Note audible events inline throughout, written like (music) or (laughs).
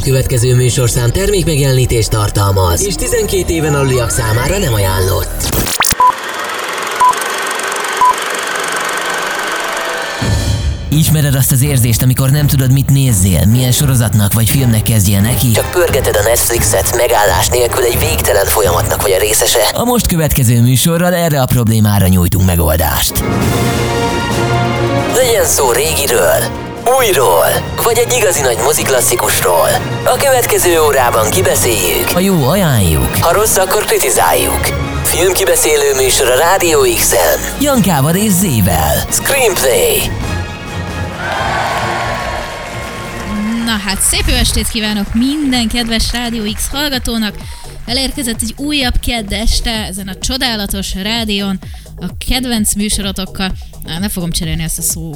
A következő műsorszám termékmegjelenítést tartalmaz, és 12 éven aluliak számára nem ajánlott. Ismered azt az érzést, amikor nem tudod, mit nézzél, milyen sorozatnak vagy filmnek kezdjél neki? Csak pörgeted a Netflixet megállás nélkül egy végtelen folyamatnak vagy a részese. A most következő műsorral erre a problémára nyújtunk megoldást. Legyen szó régiről, újról, vagy egy igazi nagy moziklasszikusról. A következő órában kibeszéljük. Ha jó, ajánljuk. Ha rossz, akkor kritizáljuk. Filmkibeszélő műsor a Rádió X-en. Jankával és Zével. Screenplay. Na hát szép jó estét kívánok minden kedves Rádió X hallgatónak! Elérkezett egy újabb kedd este ezen a csodálatos rádión a kedvenc műsorotokkal. Na, ne fogom cserélni ezt a szó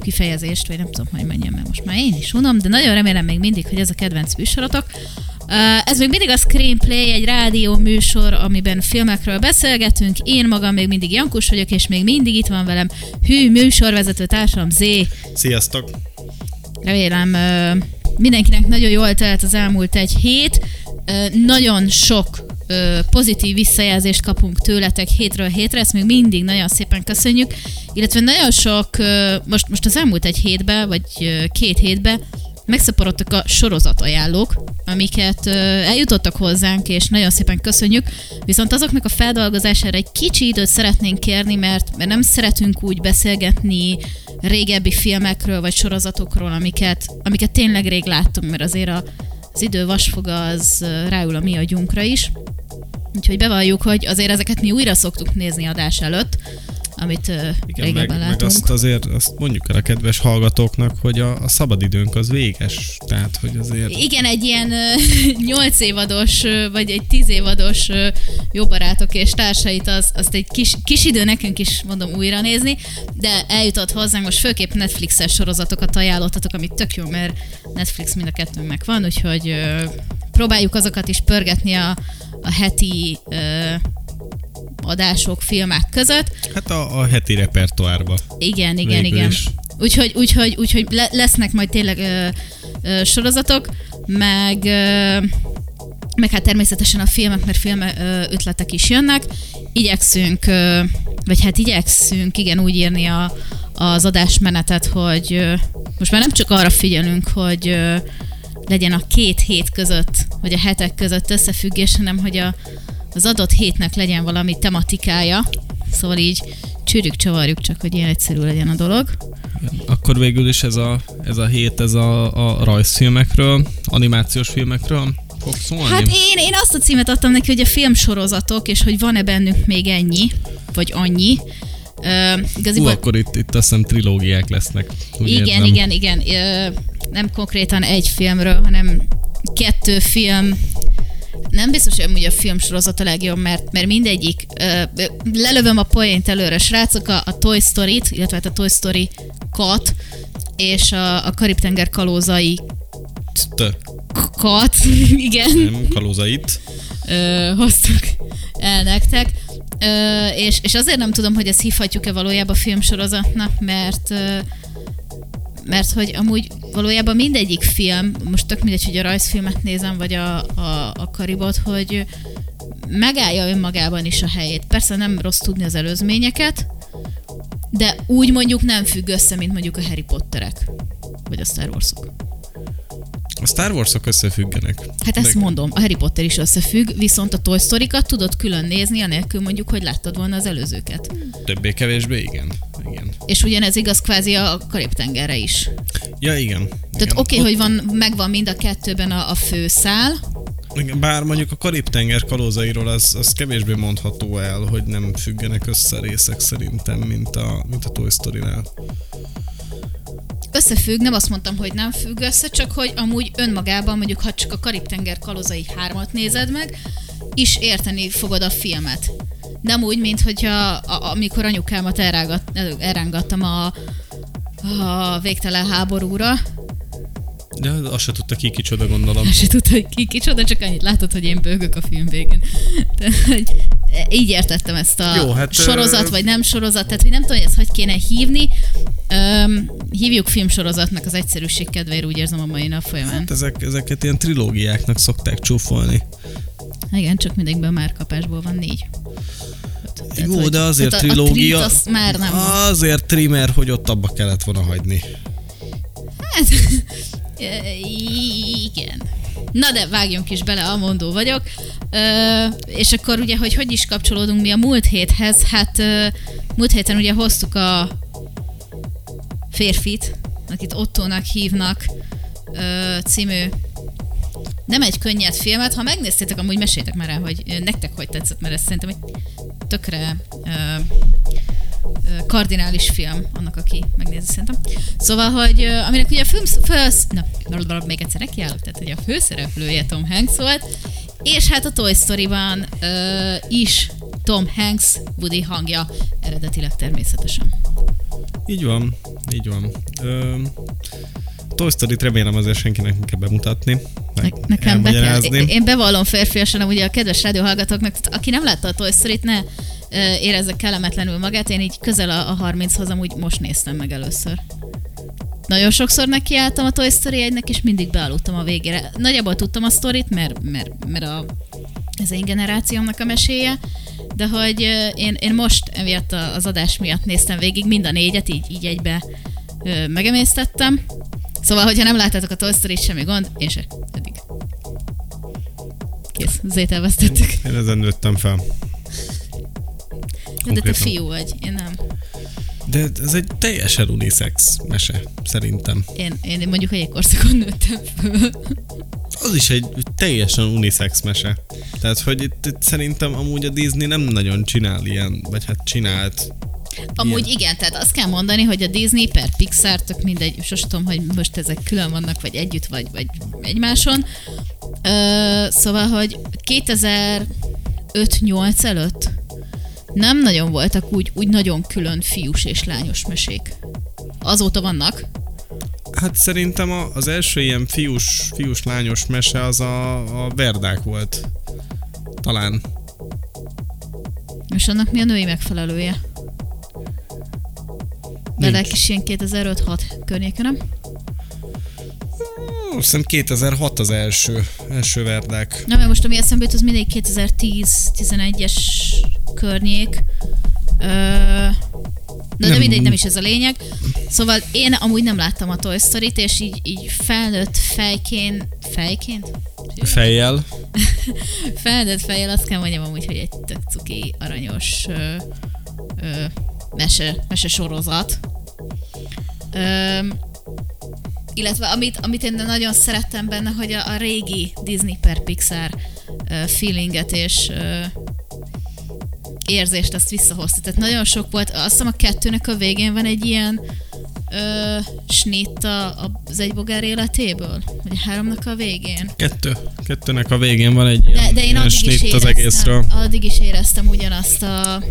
kifejezést, vagy nem tudom, hogy menjem, mert most már én is unom, de nagyon remélem még mindig, hogy ez a kedvenc műsorotok. Ez még mindig a Screenplay, egy rádió műsor, amiben filmekről beszélgetünk. Én magam még mindig Jankus vagyok, és még mindig itt van velem hű műsorvezető társam Z. Sziasztok! Remélem mindenkinek nagyon jól telt az elmúlt egy hét. Nagyon sok ö, pozitív visszajelzést kapunk tőletek hétről hétre, ezt még mindig nagyon szépen köszönjük. Illetve nagyon sok, ö, most, most az elmúlt egy hétben, vagy ö, két hétben megszaporodtak a sorozatajánlók, amiket ö, eljutottak hozzánk, és nagyon szépen köszönjük. Viszont azoknak a feldolgozására egy kicsi időt szeretnénk kérni, mert, mert nem szeretünk úgy beszélgetni régebbi filmekről vagy sorozatokról, amiket, amiket tényleg rég láttunk, mert azért a, az idő vasfoga az ráül a mi agyunkra is. Úgyhogy bevalljuk, hogy azért ezeket mi újra szoktuk nézni adás előtt, amit Igen, meg, régebben meg látunk. azt azért azt mondjuk el a kedves hallgatóknak, hogy a, a szabadidőnk az véges. Tehát, hogy azért... Igen, egy ilyen 8 (laughs) évados, vagy egy 10 évados jó barátok és társait, az, azt egy kis, kis idő nekünk is, mondom, újra nézni, de eljutott hozzánk, most főképp Netflixes sorozatokat ajánlottatok, amit tök jó, mert Netflix mind a kettőnknek van, úgyhogy próbáljuk azokat is pörgetni a, a heti adások, filmek között. Hát a, a heti repertoárba. Igen, igen, Végül igen. is. Úgyhogy, úgyhogy, úgyhogy le, lesznek majd tényleg ö, ö, sorozatok, meg, ö, meg hát természetesen a filmek, mert film ö, ötletek is jönnek. Igyekszünk, ö, vagy hát igyekszünk, igen, úgy írni a, az adásmenetet, hogy ö, most már nem csak arra figyelünk, hogy ö, legyen a két hét között, vagy a hetek között összefüggés, hanem hogy a, az adott hétnek legyen valami tematikája. Szóval így csűrjük, csavarjuk csak, hogy ilyen egyszerű legyen a dolog. Akkor végül is ez a, ez a hét, ez a, a rajzfilmekről, animációs filmekről fog szólni. Hát én, én azt a címet adtam neki, hogy a filmsorozatok, és hogy van-e bennünk még ennyi, vagy annyi. Uh, Hú, igaziból, akkor itt, itt azt hiszem trilógiák lesznek. Úgy igen, érzem. igen, igen. Ö, nem konkrétan egy filmről, hanem kettő film. Nem biztos, hogy amúgy a filmsorozat a legjobb, mert, mert mindegyik, ö, lelövöm a poént előre, srácok, a, a Toy Story-t, illetve hát a Toy Story kat, és a, a Karib-tenger kalózai kat, (laughs) igen nem, kalózait. ö, hoztuk el nektek. Ö, és, és azért nem tudom, hogy ezt hívhatjuk-e valójában filmsorozatnak, mert ö, mert hogy amúgy valójában mindegyik film, most tök mindegy, hogy a rajzfilmet nézem, vagy a, a, a karibot, hogy megállja önmagában is a helyét. Persze nem rossz tudni az előzményeket, de úgy mondjuk nem függ össze, mint mondjuk a Harry Potterek, vagy a Star Warsok. A Star Wars-ok összefüggenek. Hát ezt De- mondom, a Harry Potter is összefügg, viszont a Toy Story-kat tudod külön nézni, anélkül mondjuk, hogy láttad volna az előzőket. Többé-kevésbé igen. Igen. És ugyanez igaz kvázi a Karib-tengerre is. Ja, igen. Tehát igen. oké, okay, hogy van, megvan mind a kettőben a, a főszál, Bár mondjuk a Karib-tenger kalózairól az, az kevésbé mondható el, hogy nem függenek össze részek szerintem, mint a, mint a Toy Story-nál. összefügg, nem azt mondtam, hogy nem függ össze, csak hogy amúgy önmagában, mondjuk ha csak a Karib-tenger kalózai hármat nézed meg, is érteni fogod a filmet. Nem úgy, mint hogyha a, amikor anyukámat elrágat, elrángattam a, a végtelen háborúra, De azt se tudta ki kicsoda, gondolom. Azt se tudta, hogy ki kicsoda, csak annyit látod, hogy én bőgök a film végén. Tehát, hogy így értettem ezt a Jó, hát, sorozat, ö- vagy nem sorozat, tehát hogy nem tudom, hogy ezt hogy kéne hívni. Öm, hívjuk filmsorozatnak az egyszerűség kedvéért, úgy érzem a mai nap folyamán. Hát ezek, ezeket ilyen trilógiáknak szokták csúfolni. Igen, csak mindegyikben már kapásból van négy. Tehát, Jó, hogy- de azért tehát a- trilógia... A trit azt már nem. Azért trimmer, hogy ott abba kellett volna hagyni. Hát, igen. Na de vágjunk is bele, amondó vagyok. Ö, és akkor ugye, hogy hogy is kapcsolódunk mi a múlt héthez, hát ö, múlt héten ugye hoztuk a férfit, akit Ottónak hívnak, ö, című nem egy könnyed filmet, ha megnéztétek, amúgy meséljétek már el, hogy nektek hogy tetszett, mert ez szerintem egy tökre ö, kardinális film, annak, aki megnézi szerintem. Szóval, hogy aminek ugye a film fősz... Na, blablabla, még egyszer nekiállok, tehát hogy a főszereplője Tom Hanks volt, és hát a Toy Story-ban ö, is Tom Hanks Woody hangja, eredetileg természetesen. Így van, így van. Ö, Toy Story-t remélem azért senkinek nem kell bemutatni. Meg Ne- Nekem be kell. Én, én bevallom férfiasan, ugye a kedves rádióhallgatóknak, aki nem látta a Toy Story-t, ne érezze kellemetlenül magát. Én így közel a, a 30-hoz amúgy most néztem meg először. Nagyon sokszor nekiálltam a Toy Story 1 és mindig bealudtam a végére. Nagyjából tudtam a sztorit, mert, mert, mert a, ez én generációmnak a meséje, de hogy én, én most emiatt az adás miatt néztem végig mind a négyet, így, így egybe megemésztettem. Szóval, hogyha nem láttátok a Toy Story-t, semmi gond, én se eddig. Kész, zét elvesztettük. Én ezen nőttem fel. De te Konkrétan. fiú vagy, én nem. De ez egy teljesen unisex mese, szerintem. Én, én mondjuk a jégkorszakon nőttem föl. Az is egy teljesen unisex mese. Tehát, hogy itt, itt szerintem amúgy a Disney nem nagyon csinál ilyen, vagy hát csinált. Amúgy Ilyen. igen, tehát azt kell mondani, hogy a Disney per Pixar, tök mindegy, sose tudom, hogy most ezek külön vannak, vagy együtt, vagy, vagy egymáson. Ö, szóval, hogy 2005-8 előtt nem nagyon voltak úgy, úgy nagyon külön fiús és lányos mesék. Azóta vannak, Hát szerintem a, az első ilyen fiús, fiús lányos mese az a, a Verdák volt. Talán. és annak mi a női megfelelője? Belek is ilyen 2005-6 környéken, nem? Azt hiszem 2006 az első, első Verdák. Na, mert most ami eszembe jut, az mindig 2010-11-es környék. Ö, Na de Nem. mindegy, nem is ez a lényeg. Szóval én amúgy nem láttam a Toy Story-t, és így, így felnőtt fejként, fejként? Fejjel. (laughs) Felnőtt fejjel azt kell mondjam amúgy, hogy egy tök cuki, aranyos ö, ö, mese, mese sorozat. Ö, illetve amit, amit én nagyon szerettem benne, hogy a, a régi Disney per Pixar feelinget és érzést azt visszahozta. Tehát nagyon sok volt, azt hiszem a kettőnek a végén van egy ilyen ö, snitt a, az egy bogár életéből, vagy a háromnak a végén. Kettő. Kettőnek a végén van egy ilyen, De, de én ilyen addig is, snitt az éreztem, egészről. addig is éreztem ugyanazt a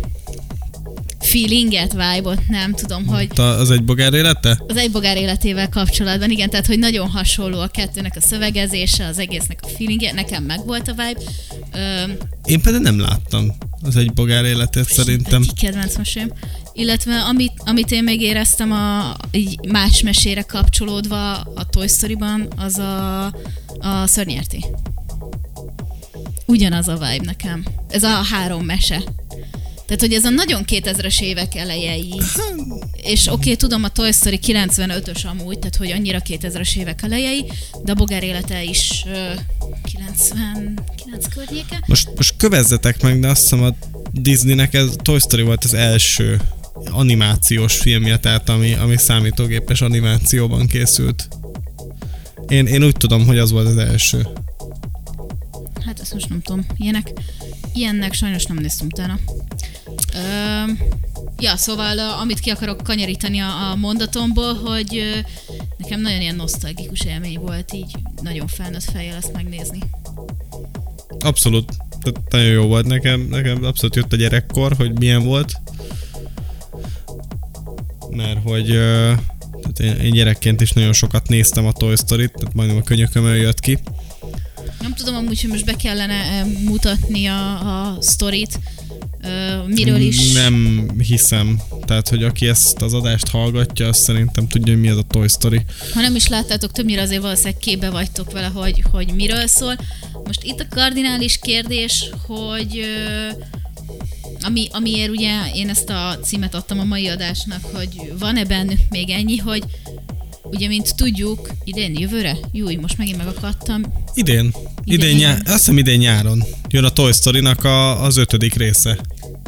feelinget, vibe-ot, nem tudom, hogy Ta- Az egy bogár élete? az egy bogár életével kapcsolatban, igen, tehát hogy nagyon hasonló a kettőnek a szövegezése, az egésznek a feelingje, nekem megvolt a vibe. Ö, Én pedig nem láttam az egy bogár életet szerintem. Kedvenc mesém. Illetve amit, amit én még éreztem a, így más mesére kapcsolódva a Toy Story-ban, az a, a szörnyerti. Ugyanaz a vibe nekem. Ez a három mese. Tehát, hogy ez a nagyon 2000-es évek elejei. És oké, okay, tudom, a Toy Story 95-ös amúgy, tehát hogy annyira 2000-es évek elejei, de a bogár élete is ö, 99 környéke. Most, most kövezzetek meg, de azt hiszem a Disneynek ez Toy Story volt az első animációs filmje, tehát ami, ami számítógépes animációban készült. Én, én úgy tudom, hogy az volt az első. Hát ezt most nem tudom. Ilyenek, ilyennek sajnos nem néztem utána. Ö, ja, szóval amit ki akarok kanyarítani a, a mondatomból, hogy nekem nagyon ilyen nosztalgikus élmény volt így nagyon felnőtt fejjel ezt megnézni. Abszolút. Tehát nagyon jó volt nekem, nekem abszolút jött a gyerekkor, hogy milyen volt. Mert hogy tehát én, én gyerekként is nagyon sokat néztem a Toy Story-t, tehát majdnem a könyökömön jött ki. Nem tudom amúgy, hogy most be kellene mutatni a, a sztorit, miről is... Nem hiszem. Tehát, hogy aki ezt az adást hallgatja, azt szerintem tudja, hogy mi az a Toy Story. Ha nem is láttátok, többnyire azért valószínűleg képbe vagytok vele, hogy, hogy miről szól. Most itt a kardinális kérdés, hogy ami, amiért ugye én ezt a címet adtam a mai adásnak, hogy van-e bennük még ennyi, hogy ugye, mint tudjuk, idén, jövőre? Júj, most megint megakadtam. Idén. Idén, Idén, nyá- azt hiszem idén nyáron jön a Toy Story-nak a, az ötödik része.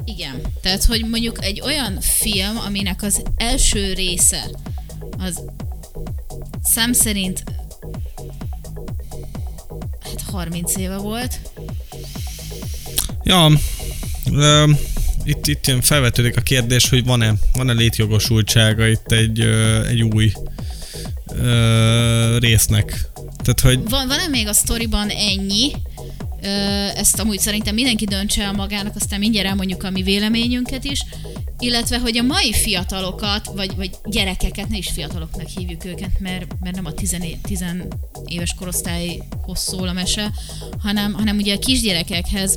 Igen. Tehát, hogy mondjuk egy olyan film, aminek az első része az szám szerint hát 30 éve volt. Ja, ö, itt, itt ilyen felvetődik a kérdés, hogy van-e, van-e létjogosultsága itt egy, egy új ö, résznek. Tehát, hogy Van, van-e még a sztoriban ennyi? Ö, ezt amúgy szerintem mindenki döntse el magának, aztán mindjárt elmondjuk a mi véleményünket is. Illetve, hogy a mai fiatalokat, vagy, vagy gyerekeket, ne is fiataloknak hívjuk őket, mert, mert nem a 10, 10 éves korosztályhoz szól a mese, hanem, hanem ugye a kisgyerekekhez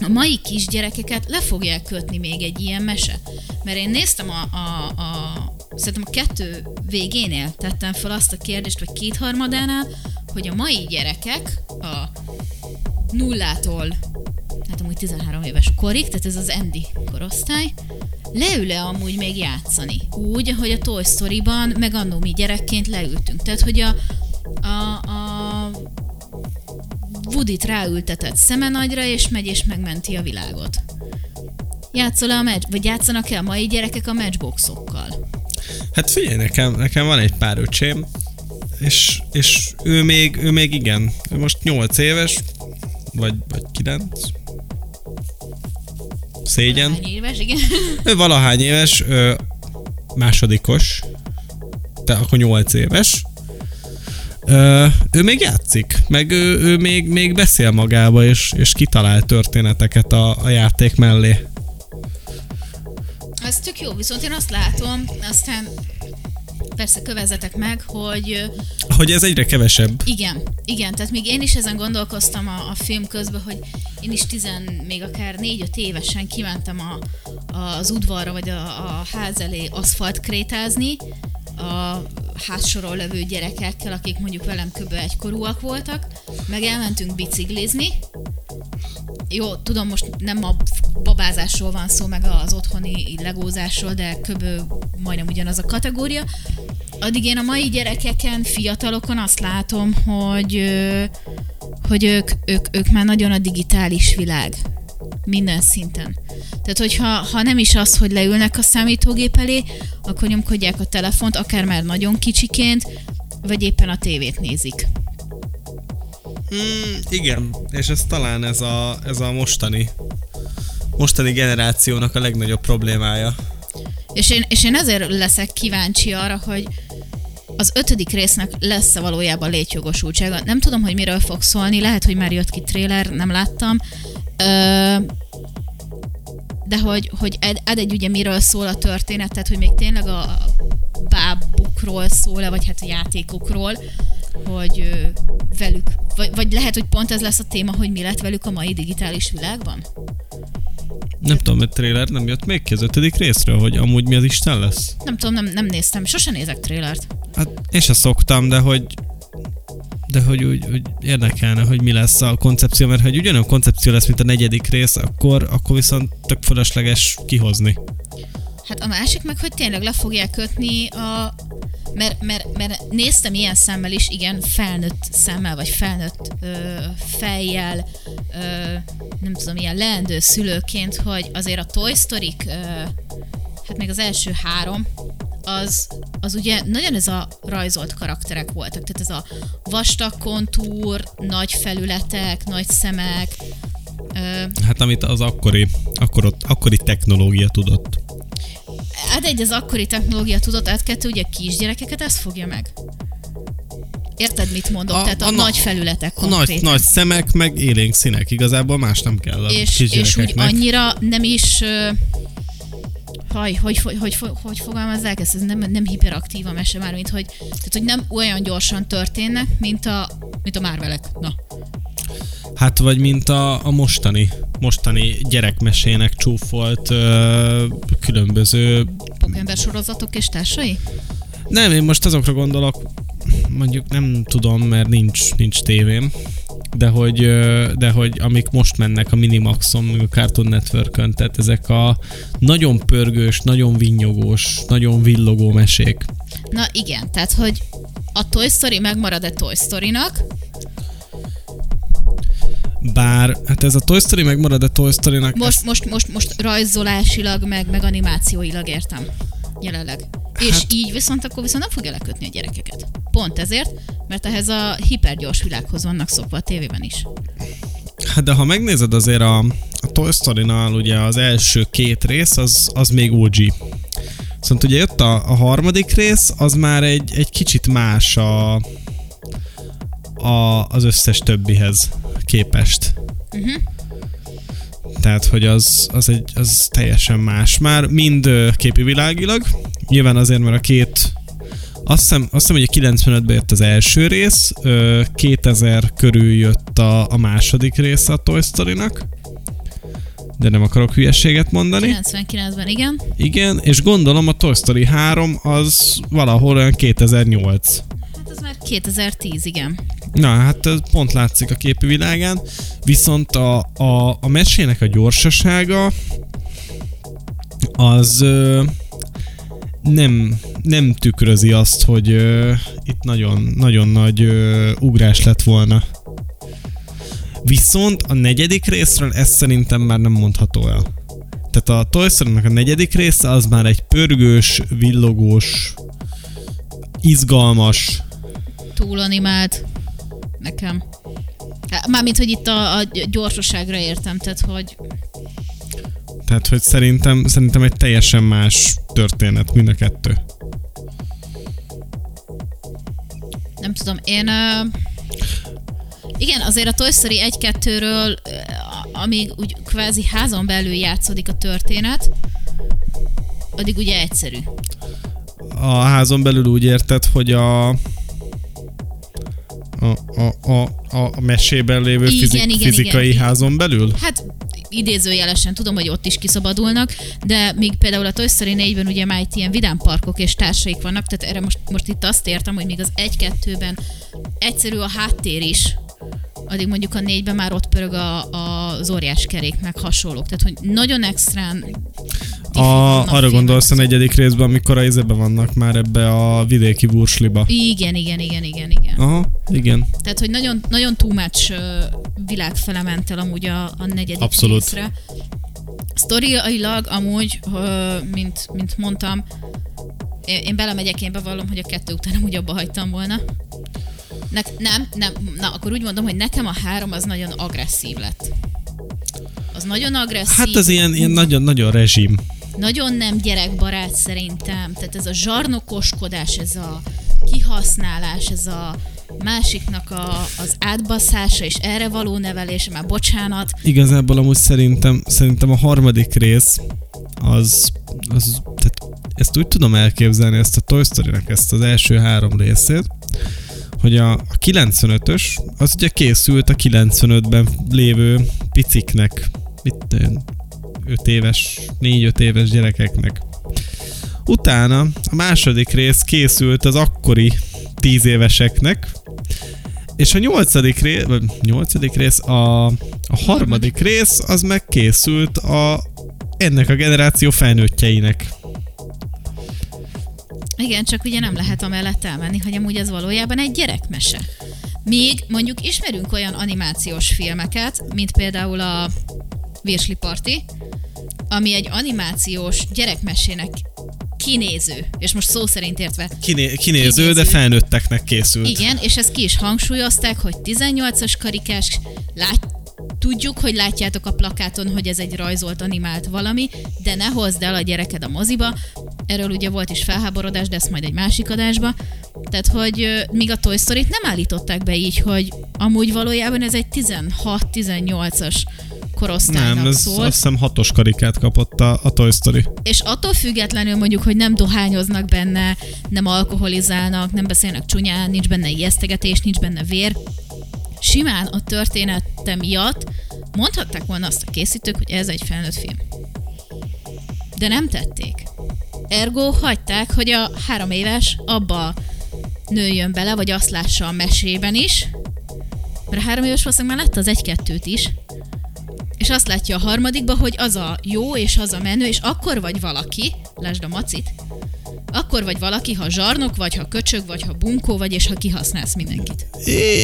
a mai kisgyerekeket le fogják kötni még egy ilyen mese. Mert én néztem a, a, a szerintem a kettő végénél tettem fel azt a kérdést, vagy kétharmadánál, hogy a mai gyerekek a nullától, hát amúgy 13 éves korig, tehát ez az Andy korosztály, leül-e amúgy még játszani? Úgy, ahogy a Toy Story-ban, meg annó mi gyerekként leültünk. Tehát, hogy a, a, a Woody-t ráültetett szemenagyra, és megy és megmenti a világot. Játszol a match, vagy játszanak-e a mai gyerekek a matchboxokkal? Hát figyelj, nekem, nekem van egy pár öcsém, és, és ő, még, ő még igen, ő most 8 éves, vagy, vagy 9. Szégyen. Hány éves, igen. Ő valahány éves, ö, másodikos, de akkor 8 éves. Ö, ő még játszik, meg ő, ő még, még beszél magába, és, és kitalál történeteket a, a játék mellé. Ez tök jó, viszont én azt látom, aztán persze kövezzetek meg, hogy Hogy ez egyre kevesebb. igen, igen, tehát még én is ezen gondolkoztam a, a film közben, hogy én is tizen, még akár négy-öt évesen kimentem a, az udvarra, vagy a, a ház elé aszfaltkrétázni, a házsoron levő gyerekekkel, akik mondjuk velem kb. egykorúak voltak, meg elmentünk biciklizni, jó, tudom, most nem a babázásról van szó, meg az otthoni legózásról, de kb. majdnem ugyanaz a kategória. Addig én a mai gyerekeken, fiatalokon azt látom, hogy, hogy ők, ők, ők már nagyon a digitális világ. Minden szinten. Tehát, hogyha ha nem is az, hogy leülnek a számítógép elé, akkor nyomkodják a telefont, akár már nagyon kicsiként, vagy éppen a tévét nézik. Mm, igen, és ez talán ez a, ez a mostani mostani generációnak a legnagyobb problémája. És én, és én ezért leszek kíváncsi arra, hogy az ötödik résznek lesz-e valójában létjogosultsága. Nem tudom, hogy miről fog szólni, lehet, hogy már jött ki trailer, nem láttam. Ö, de hogy, hogy Ed, Ed egy ugye miről szól a történet, tehát hogy még tényleg a bábukról szól-e, vagy hát a játékokról, hogy ö, velük, vagy, vagy lehet, hogy pont ez lesz a téma, hogy mi lett velük a mai digitális világban? Nem tudom, hogy trailer nem jött még ki az ötödik részről, hogy amúgy mi az Isten lesz? Nem tudom, nem, nem néztem, sose nézek trailert. Hát én se szoktam, de hogy de hogy úgy, úgy érdekelne, hogy mi lesz a koncepció, mert ha egy ugyanolyan koncepció lesz, mint a negyedik rész, akkor, akkor viszont tök fölösleges kihozni. Hát a másik meg, hogy tényleg le fogják kötni a... Mert, mert, mert néztem ilyen szemmel is, igen, felnőtt szemmel, vagy felnőtt ö, fejjel, ö, nem tudom, ilyen leendő szülőként, hogy azért a Toy story ö, hát még az első három, az, az ugye nagyon ez a rajzolt karakterek voltak, tehát ez a vastag kontúr, nagy felületek, nagy szemek, Hát amit az akkori, akkor akkori technológia tudott. Hát egy az akkori technológia tudott, át kettő, ugye kisgyerekeket ezt fogja meg. Érted, mit mondok? A, Tehát a, a na- nagy felületek A nagy, konkrétan. nagy szemek, meg élénk színek. Igazából más nem kell a és, és úgy annyira nem is... Haj, hogy, hogy, hogy, hogy, hogy fogalmazzák ezt? Ez nem, nem hiperaktív a mese már, mint hogy, tehát, hogy nem olyan gyorsan történnek, mint a, mint a Marvelek. Na. Hát vagy mint a, a mostani mostani gyerekmesének csúfolt ö, különböző... Pókember sorozatok és társai? Nem, én most azokra gondolok, mondjuk nem tudom, mert nincs, nincs tévém, de hogy, de hogy amik most mennek a Minimaxon, a Cartoon Networkön, tehát ezek a nagyon pörgős, nagyon vinnyogós, nagyon villogó mesék. Na igen, tehát hogy a Toy Story megmarad-e Toy Story-nak, Bár, hát ez a Toy Story megmarad a Toy Story-nak. most, ezt- most, most, most rajzolásilag, meg, meg animációilag értem. Jelenleg. És Hát- így viszont akkor viszont nem fogja lekötni a gyerekeket. Pont ezért, mert ehhez a hipergyors világhoz vannak szokva a tévében is. Hát de ha megnézed azért a, a Toy Story-nál ugye az első két rész, az, az még OG. Szóval ugye jött a, a harmadik rész, az már egy, egy kicsit más a, a, az összes többihez képest. Uh-huh. Tehát, hogy az, az, egy, az teljesen más. Már mind képi világilag. Nyilván azért, mert a két azt hiszem, azt hiszem, hogy a 95-ben jött az első rész, ö, 2000 körül jött a, a második része a Toy Story-nak, de nem akarok hülyeséget mondani. 99-ben, igen. Igen, és gondolom a Toy Story 3 az valahol olyan 2008. Hát ez már 2010, igen. Na, hát ez pont látszik a képi világán, viszont a, a, a mesének a gyorsasága az ö, nem, nem tükrözi azt, hogy ö, itt nagyon, nagyon nagy ö, ugrás lett volna. Viszont a negyedik részről ezt szerintem már nem mondható el. Tehát a Toy Story-nak a negyedik része az már egy pörgős, villogós, izgalmas, Túl animált. Nekem. Hát, Mármint, hogy itt a, a gyorsaságra értem, tehát hogy Tehát, hogy szerintem, szerintem egy teljesen más történet mind a kettő. nem tudom, én... Uh, igen, azért a Toy Story 1-2-ről, amíg úgy kvázi házon belül játszódik a történet, addig ugye egyszerű. A házon belül úgy érted, hogy a a, a, a, a, mesében lévő Igen, fizik, igen, fizikai igen. házon belül? Hát idézőjelesen tudom, hogy ott is kiszabadulnak, de míg például a Toy Story 4-ben ugye már itt ilyen vidám parkok és társaik vannak, tehát erre most, most itt azt értem, hogy még az 1-2-ben egyszerű a háttér is, addig mondjuk a négyben már ott pörög a, a, az óriás kerék, meg hasonlók. Tehát, hogy nagyon extrán A, arra gondolsz a negyedik részben, amikor a izebe vannak már ebbe a vidéki bursliba. Igen, igen, igen, igen, igen. Aha, igen. Tehát, hogy nagyon, nagyon too much világ fele ment el amúgy a, a negyedik Abszolút. részre. Sztoriailag amúgy, mint, mint mondtam, én belemegyek, én bevallom, hogy a kettő után amúgy abba hagytam volna. Ne, nem, nem, na akkor úgy mondom, hogy nekem a három az nagyon agresszív lett. Az nagyon agresszív. Hát az ilyen, ilyen nagyon-nagyon rezsim. nagyon nem gyerekbarát szerintem. Tehát ez a zsarnokoskodás, ez a kihasználás, ez a másiknak a, az átbaszása és erre való nevelése, már bocsánat. Igazából amúgy szerintem, szerintem a harmadik rész az, az tehát ezt úgy tudom elképzelni, ezt a Toy Story-nek ezt az első három részét, hogy a, a 95-ös, az ugye készült a 95-ben lévő piciknek, mit 5 éves, 4-5 éves gyerekeknek. Utána a második rész készült az akkori 10 éveseknek, és a nyolcadik rész, vagy nyolcadik rész, a, a harmadik rész, az megkészült a, ennek a generáció felnőttjeinek. Igen, csak ugye nem lehet amellett elmenni, hogy amúgy ez valójában egy gyerekmese. Míg mondjuk ismerünk olyan animációs filmeket, mint például a Virsli Party, ami egy animációs gyerekmesének kinéző, és most szó szerint értve Kiné, kinéző, de Kinéző. felnőtteknek készült. Igen, és ezt ki is hangsúlyozták, hogy 18-as karikás, lát, tudjuk, hogy látjátok a plakáton, hogy ez egy rajzolt, animált valami, de ne hozd el a gyereked a moziba. Erről ugye volt is felháborodás, de ezt majd egy másik adásba. Tehát, hogy míg a Toy Story-t nem állították be így, hogy amúgy valójában ez egy 16-18-as korosztálynak Nem, ez szól. azt hiszem hatos karikát kapott a, a Toy Story. És attól függetlenül mondjuk, hogy nem dohányoznak benne, nem alkoholizálnak, nem beszélnek csúnyán, nincs benne ijesztegetés, nincs benne vér, simán a története miatt Mondhatták volna azt a készítők, hogy ez egy felnőtt film. De nem tették. Ergo hagyták, hogy a három éves abba nőjön bele, vagy azt lássa a mesében is, mert a három éves valószínűleg már lett az egy-kettőt is, és azt látja a harmadikba, hogy az a jó és az a menő, és akkor vagy valaki, lásd a macit, akkor vagy valaki, ha zsarnok vagy, ha köcsög vagy, ha bunkó vagy, és ha kihasználsz mindenkit.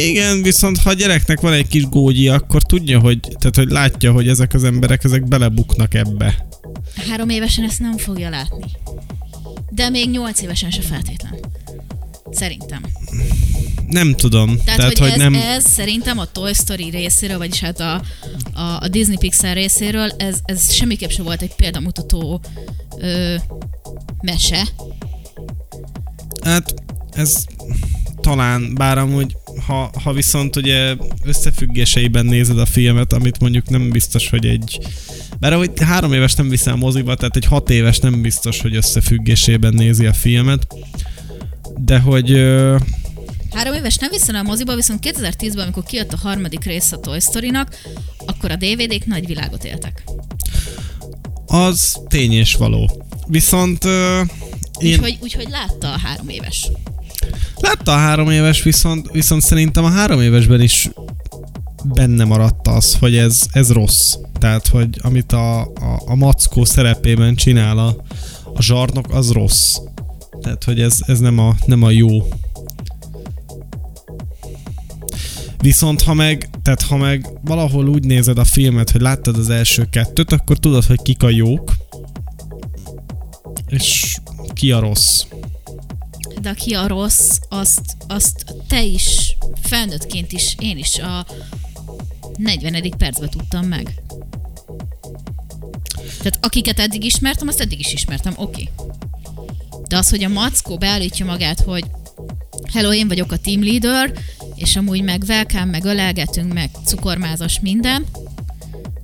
Igen, viszont ha a gyereknek van egy kis gógyi, akkor tudja, hogy, tehát, hogy látja, hogy ezek az emberek, ezek belebuknak ebbe. Három évesen ezt nem fogja látni. De még nyolc évesen se feltétlen. Szerintem. Nem tudom. Tehát, tehát hogy, hogy ez, nem... ez szerintem a Toy Story részéről, vagyis hát a, a, a Disney Pixar részéről, ez, ez semmiképp sem volt egy példamutató ö, mese. Hát ez talán, bár amúgy, ha, ha viszont ugye összefüggéseiben nézed a filmet, amit mondjuk nem biztos, hogy egy bár ahogy három éves nem viszel moziba, tehát egy hat éves nem biztos, hogy összefüggésében nézi a filmet, de hogy ö, Három éves nem viszel a moziba, viszont 2010-ben, amikor kijött a harmadik rész a Toy Story-nak, akkor a DVD-k nagy világot éltek. az tény és való. Viszont ö, én Úgyhogy, úgyhogy látta a három éves. látta a három éves, viszont, viszont szerintem a három évesben is benne maradt az, hogy ez, ez rossz. Tehát, hogy amit a, a, a mackó szerepében csinál a, a zsarnok, az rossz. Tehát, hogy ez, ez nem, a, nem a jó. Viszont ha meg, tehát ha meg valahol úgy nézed a filmet, hogy láttad az első kettőt, akkor tudod, hogy kik a jók, és ki a rossz. De aki a rossz, azt, azt te is, felnőttként is, én is a 40. percben tudtam meg. Tehát akiket eddig ismertem, azt eddig is ismertem, oké. Okay. De az, hogy a mackó beállítja magát, hogy hello, én vagyok a team leader, és amúgy meg welcome, meg ölelgetünk, meg cukormázas minden,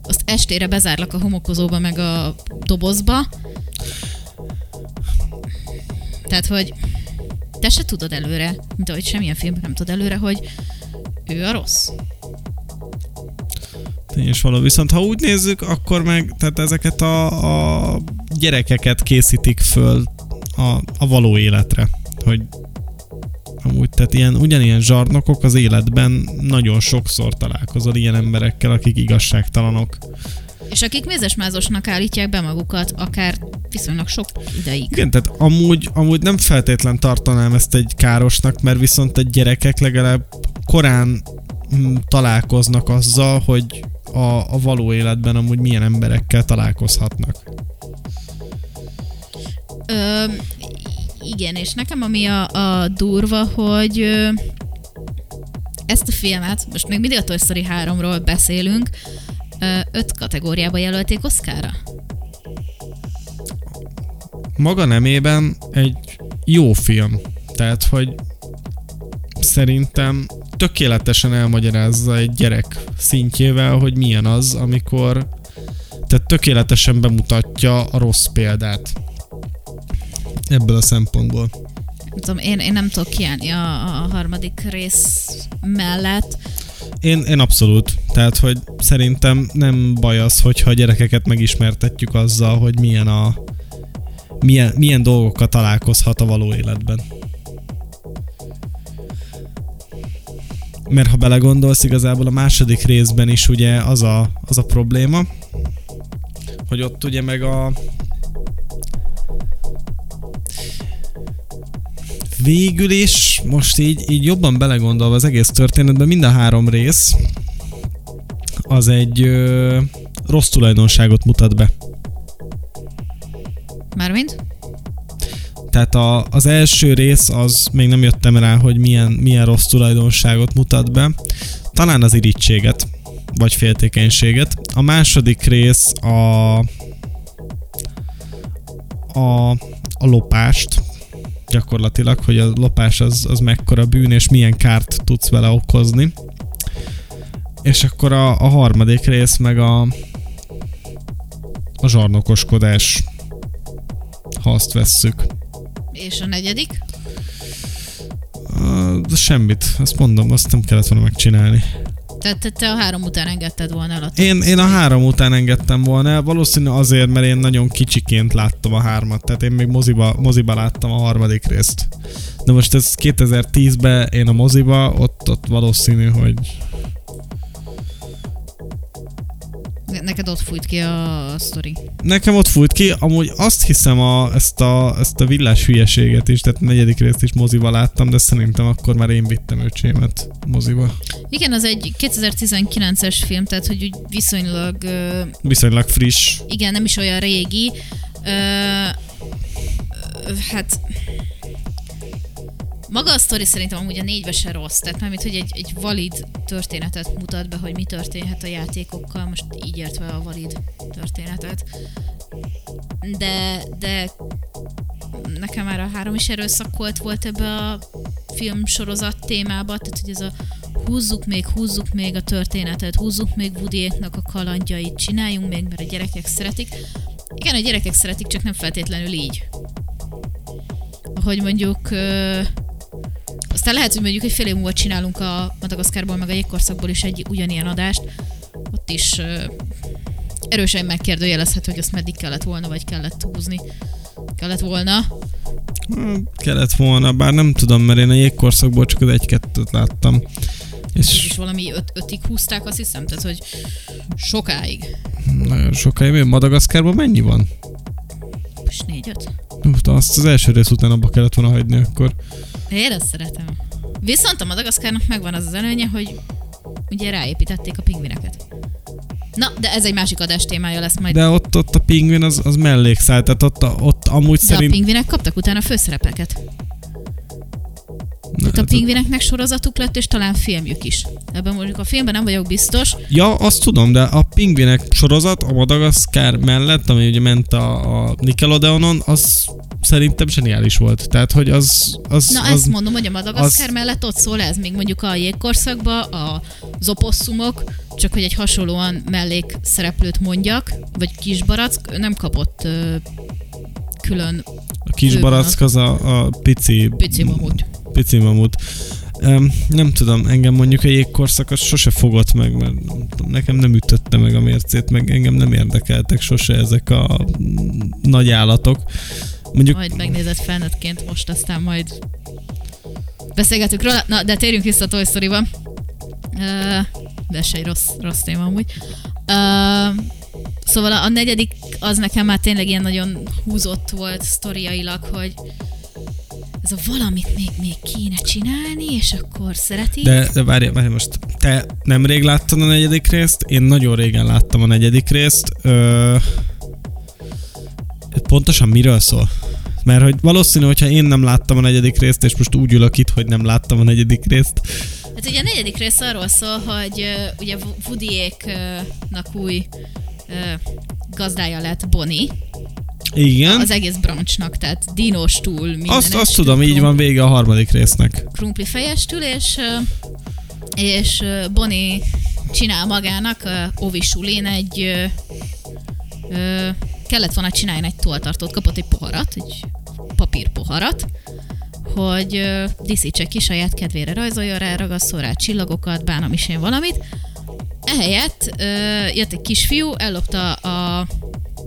azt estére bezárlak a homokozóba, meg a dobozba. Tehát, hogy te se tudod előre, mint ahogy semmilyen filmben nem tudod előre, hogy ő a rossz. Tény és való. Viszont ha úgy nézzük, akkor meg tehát ezeket a, a gyerekeket készítik föl a, a való életre. Hogy amúgy, tehát ilyen, ugyanilyen zsarnokok az életben nagyon sokszor találkozol ilyen emberekkel, akik igazságtalanok. És akik mézesmázosnak állítják be magukat, akár viszonylag sok ideig. Igen, tehát amúgy, amúgy nem feltétlen tartanám ezt egy károsnak, mert viszont egy gyerekek legalább korán mm, találkoznak azzal, hogy a, a való életben amúgy milyen emberekkel találkozhatnak. Ö, igen, és nekem ami a, a durva, hogy ö, ezt a filmet, most még mindig a Toy Story 3-ról beszélünk, ö, öt kategóriába jelölték Oscarra. Maga nemében egy jó film. Tehát, hogy szerintem tökéletesen elmagyarázza egy gyerek szintjével, hogy milyen az, amikor tehát tökéletesen bemutatja a rossz példát. Ebből a szempontból. Nem tudom, én, én nem tudok kiállni a, a harmadik rész mellett. Én, én abszolút. Tehát, hogy szerintem nem baj az, hogyha a gyerekeket megismertetjük azzal, hogy milyen a milyen, milyen dolgokkal találkozhat a való életben. Mert ha belegondolsz, igazából a második részben is ugye az a, az a probléma, hogy ott ugye meg a végül is, most így, így jobban belegondolva az egész történetben, mind a három rész az egy ö, rossz tulajdonságot mutat be. Mármint? Tehát a, az első rész az még nem jöttem rá, hogy milyen, milyen rossz tulajdonságot mutat be. Talán az irítséget, vagy féltékenységet. A második rész a, a, a lopást, gyakorlatilag, hogy a lopás az, az mekkora bűn, és milyen kárt tudsz vele okozni. És akkor a, a harmadik rész meg a, a zsarnokoskodás, ha azt vesszük. És a negyedik? Uh, semmit, azt mondom, azt nem kellett volna megcsinálni. Tehát te, te a három után engedted volna el a Én, én a három után engedtem volna el, valószínű azért, mert én nagyon kicsiként láttam a hármat, tehát én még moziba, moziba láttam a harmadik részt. De most ez 2010-ben én a moziba, ott, ott valószínű, hogy Neked ott fújt ki a sztori. nekem ott fújt ki, amúgy azt hiszem a, ezt, a, ezt a villás hülyeséget is, tehát a negyedik részt is moziba láttam, de szerintem akkor már én vittem öcsémet moziba. Igen, az egy 2019-es film, tehát hogy úgy viszonylag, Viszonylag friss. igen, nem is olyan régi. Ö, hát maga a sztori szerintem amúgy a négybe se rossz, tehát mármint, hogy egy, egy valid történetet mutat be, hogy mi történhet a játékokkal, most így értve a valid történetet. De, de nekem már a három is erőszakolt volt ebbe a film sorozat témába, tehát hogy ez a húzzuk még, húzzuk még a történetet, húzzuk még Woodyéknak a kalandjait, csináljunk még, mert a gyerekek szeretik. Igen, a gyerekek szeretik, csak nem feltétlenül így. Hogy mondjuk... Aztán lehet, hogy mondjuk egy fél év múlva csinálunk a Madagaszkárból, meg a jégkorszakból is egy ugyanilyen adást. Ott is ö, erősen megkérdőjelezhető, hogy azt meddig kellett volna, vagy kellett húzni. Kellett volna. Kellett volna, bár nem tudom, mert én a jégkorszakból csak az egy-kettőt láttam. És És is valami öt, ötig húzták, azt hiszem, tehát hogy sokáig. nagyon sokáig. Madagaszkárban mennyi van? És négy-öt. Azt az első rész után abba kellett volna hagyni akkor. Én ezt szeretem. Viszont a Madagaszkárnak megvan az az előnye, hogy ugye ráépítették a pingvineket. Na, de ez egy másik adás témája lesz majd. De ott, ott a pingvin az, az mellékszál, tehát ott, a- ott amúgy De a szerint... pingvinek kaptak utána főszerepeket. Tehát a hát- pingvineknek sorozatuk lett, és talán filmjük is. Ebben mondjuk a filmben nem vagyok biztos. Ja, azt tudom, de a pingvinek sorozat a Madagaszkár mellett, ami ugye ment a, a Nickelodeonon, az szerintem zseniális volt. Tehát, hogy az... az, Na az ezt mondom, hogy a Madagaszkár az- mellett ott szól ez, még mondjuk a jégkorszakban a zoposszumok, csak hogy egy hasonlóan mellékszereplőt mondjak, vagy kisbarack, nem kapott ö, külön a kis fő barack az a, a pici... pici mamut. Pici mamut. Um, nem tudom, engem mondjuk a jégkorszak az sose fogott meg, mert nem tudom, nekem nem ütötte meg a mércét, meg engem nem érdekeltek sose ezek a nagy állatok. Mondjuk Majd megnézed felnőttként most, aztán majd beszélgetünk róla. Na, de térjünk vissza a Toy Story-ba. Uh, de se egy rossz, rossz téma amúgy. Uh, szóval a negyedik az nekem már tényleg ilyen nagyon húzott volt sztoriailag, hogy ez a valamit még, még kéne csinálni, és akkor szereti. De, de várj, várj most, te nemrég láttad a negyedik részt, én nagyon régen láttam a negyedik részt. Ö, pontosan miről szól? Mert hogy valószínű, hogyha én nem láttam a negyedik részt, és most úgy ülök itt, hogy nem láttam a negyedik részt. Hát ugye a negyedik rész arról szól, hogy uh, ugye Woodyéknak új uh, gazdája lett Bonnie, Igen, az egész branchnak, tehát dinos túl, minden azt, azt tudom, így van vége a harmadik résznek. Krumpli fejestül, és, és Bonnie csinál magának Ovi Sulin egy ö, kellett volna csinálni egy tolltartót, kapott egy poharat, egy papírpoharat, hogy ö, díszítse ki saját kedvére, rajzolja rá, ragasszol rá csillagokat, bánom is én valamit. Ehelyett ö, jött egy kisfiú, ellopta a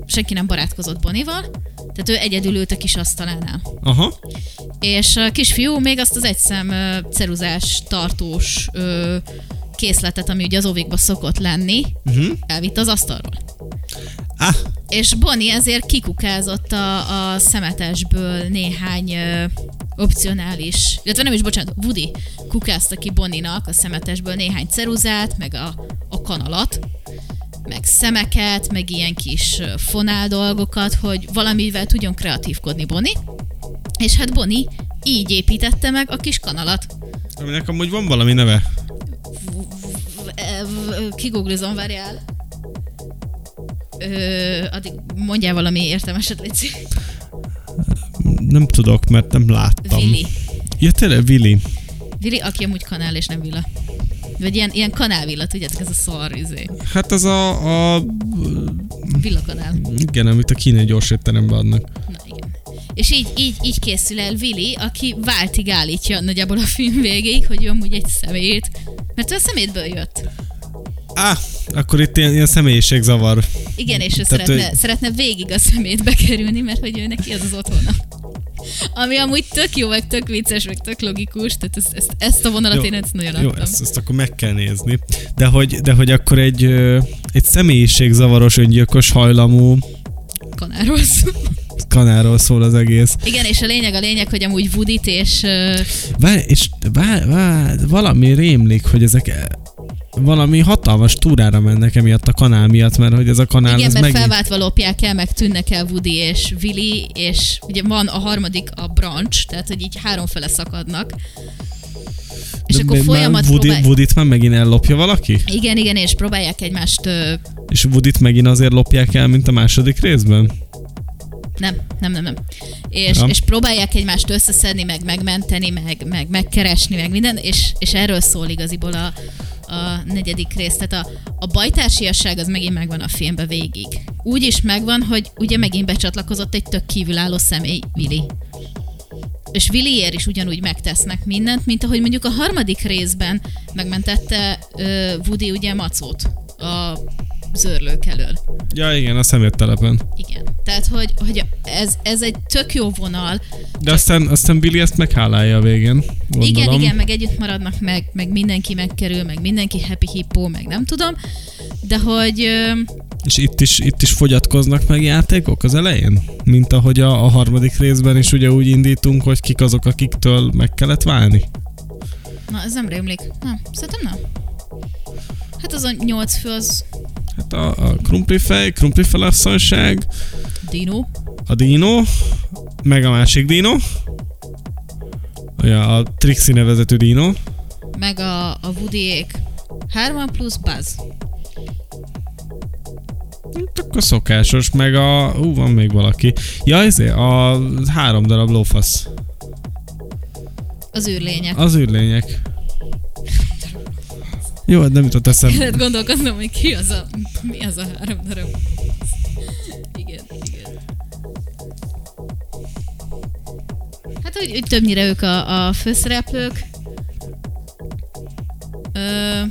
senki nem barátkozott Bonival, tehát ő egyedül ült a kis asztalánál. Aha. És a kisfiú még azt az egyszem ceruzás, tartós ö, készletet, ami ugye az ovikba szokott lenni, Uh-huh. elvitt az asztalról. Ah, És Bonnie ezért kikukázott a, a szemetesből néhány ö, opcionális, illetve nem is, bocsánat, Woody kukázta ki Bonnie-nak a szemetesből néhány ceruzát, meg a, a kanalat, meg szemeket, meg ilyen kis fonál dolgokat, hogy valamivel tudjon kreatívkodni Bonnie. És hát Bonnie így építette meg a kis kanalat. aminek amúgy van valami neve. Kigooglizom, várjál. Ö, addig mondjál valami értelmeset, Léci. Nem tudok, mert nem láttam. Willy. Ja, tényleg, Willy. Willy, aki amúgy kanál és nem villa. Vagy ilyen, ilyen kanálvilla, tudjátok, ez a szar, izé. Hát az a, a Villa kanál. igen, amit a kínai gyors étterembe adnak. Na igen. És így, így, így készül el Willy, aki váltig állítja nagyjából a film végéig, hogy ő amúgy egy szemét. Mert ő a szemétből jött. Á, akkor itt ilyen, ilyen személyiségzavar. Igen, és ő Tehát, szeretne, hogy- szeretne végig a szemétbe kerülni, mert hogy ő neki az az otthona. Ami amúgy tök jó, meg tök vicces, meg tök logikus, tehát ezt, ezt, ezt a vonalat Jó, én ezt nagyon Jó, adtam. ezt, ezt akkor meg kell nézni. De hogy, de hogy akkor egy, egy személyiségzavaros, öngyilkos hajlamú Kanáról szó. kanáról szól az egész. Igen, és a lényeg a lényeg, hogy amúgy Woodit és ö, Várj, és várj, várj, valami rémlik, hogy ezek valami hatalmas túrára mennek emiatt a kanál miatt, mert hogy ez a kanál igen, ez mert meg... felváltva lopják el, meg tűnnek el Woody és Willy, és ugye van a harmadik a branch, tehát hogy így háromfele szakadnak. És akkor folyamat Woody, próbál... Woodit már megint ellopja valaki? Igen, igen, és próbálják egymást... Ö... És Woodit megint azért lopják el, mint a második részben? Nem, nem, nem, nem. És, Ja. és próbálják egymást összeszedni, meg megmenteni, meg, meg megkeresni, meg minden, és, és erről szól igaziból a, a negyedik rész. Tehát a, a bajtársiasság az megint megvan a filmben végig. Úgy is megvan, hogy ugye megint becsatlakozott egy tök kívülálló személy, Willy. És Williért is ugyanúgy megtesznek mindent, mint ahogy mondjuk a harmadik részben megmentette uh, Woody ugye Macót a zörlők elől. Ja, igen, a szeméttelepen. Igen. Tehát, hogy, hogy ez, ez egy tök jó vonal. De aztán, aztán Billy ezt meghálálja a végén, gondolom. Igen, igen, meg együtt maradnak, meg, meg mindenki megkerül, meg mindenki happy hippo, meg nem tudom. De hogy És itt is, itt is fogyatkoznak meg játékok az elején? Mint ahogy a, a harmadik részben is ugye úgy indítunk, hogy kik azok, akiktől meg kellett válni. na, ez nem rémlik. Nem, szerintem nem. Hát az a nyolc fő az Hát a, a krumplifej, krumplifelasszonyság, Dino. a Dino, meg a másik Dino, ja, a Trixie nevezetű Dino, meg a, a Woody-ék. Hárman plusz Buzz. Hát akkor szokásos, meg a... Ú, van még valaki. Ja, ezért a három darab lófasz. Az űrlények. Az űrlények. Jó, hát nem jutott eszembe. Kellett gondolkoznom, hogy ki az a... Mi az a három darab. Igen, igen. Hát úgy, úgy többnyire ők a, a főszereplők. Ö,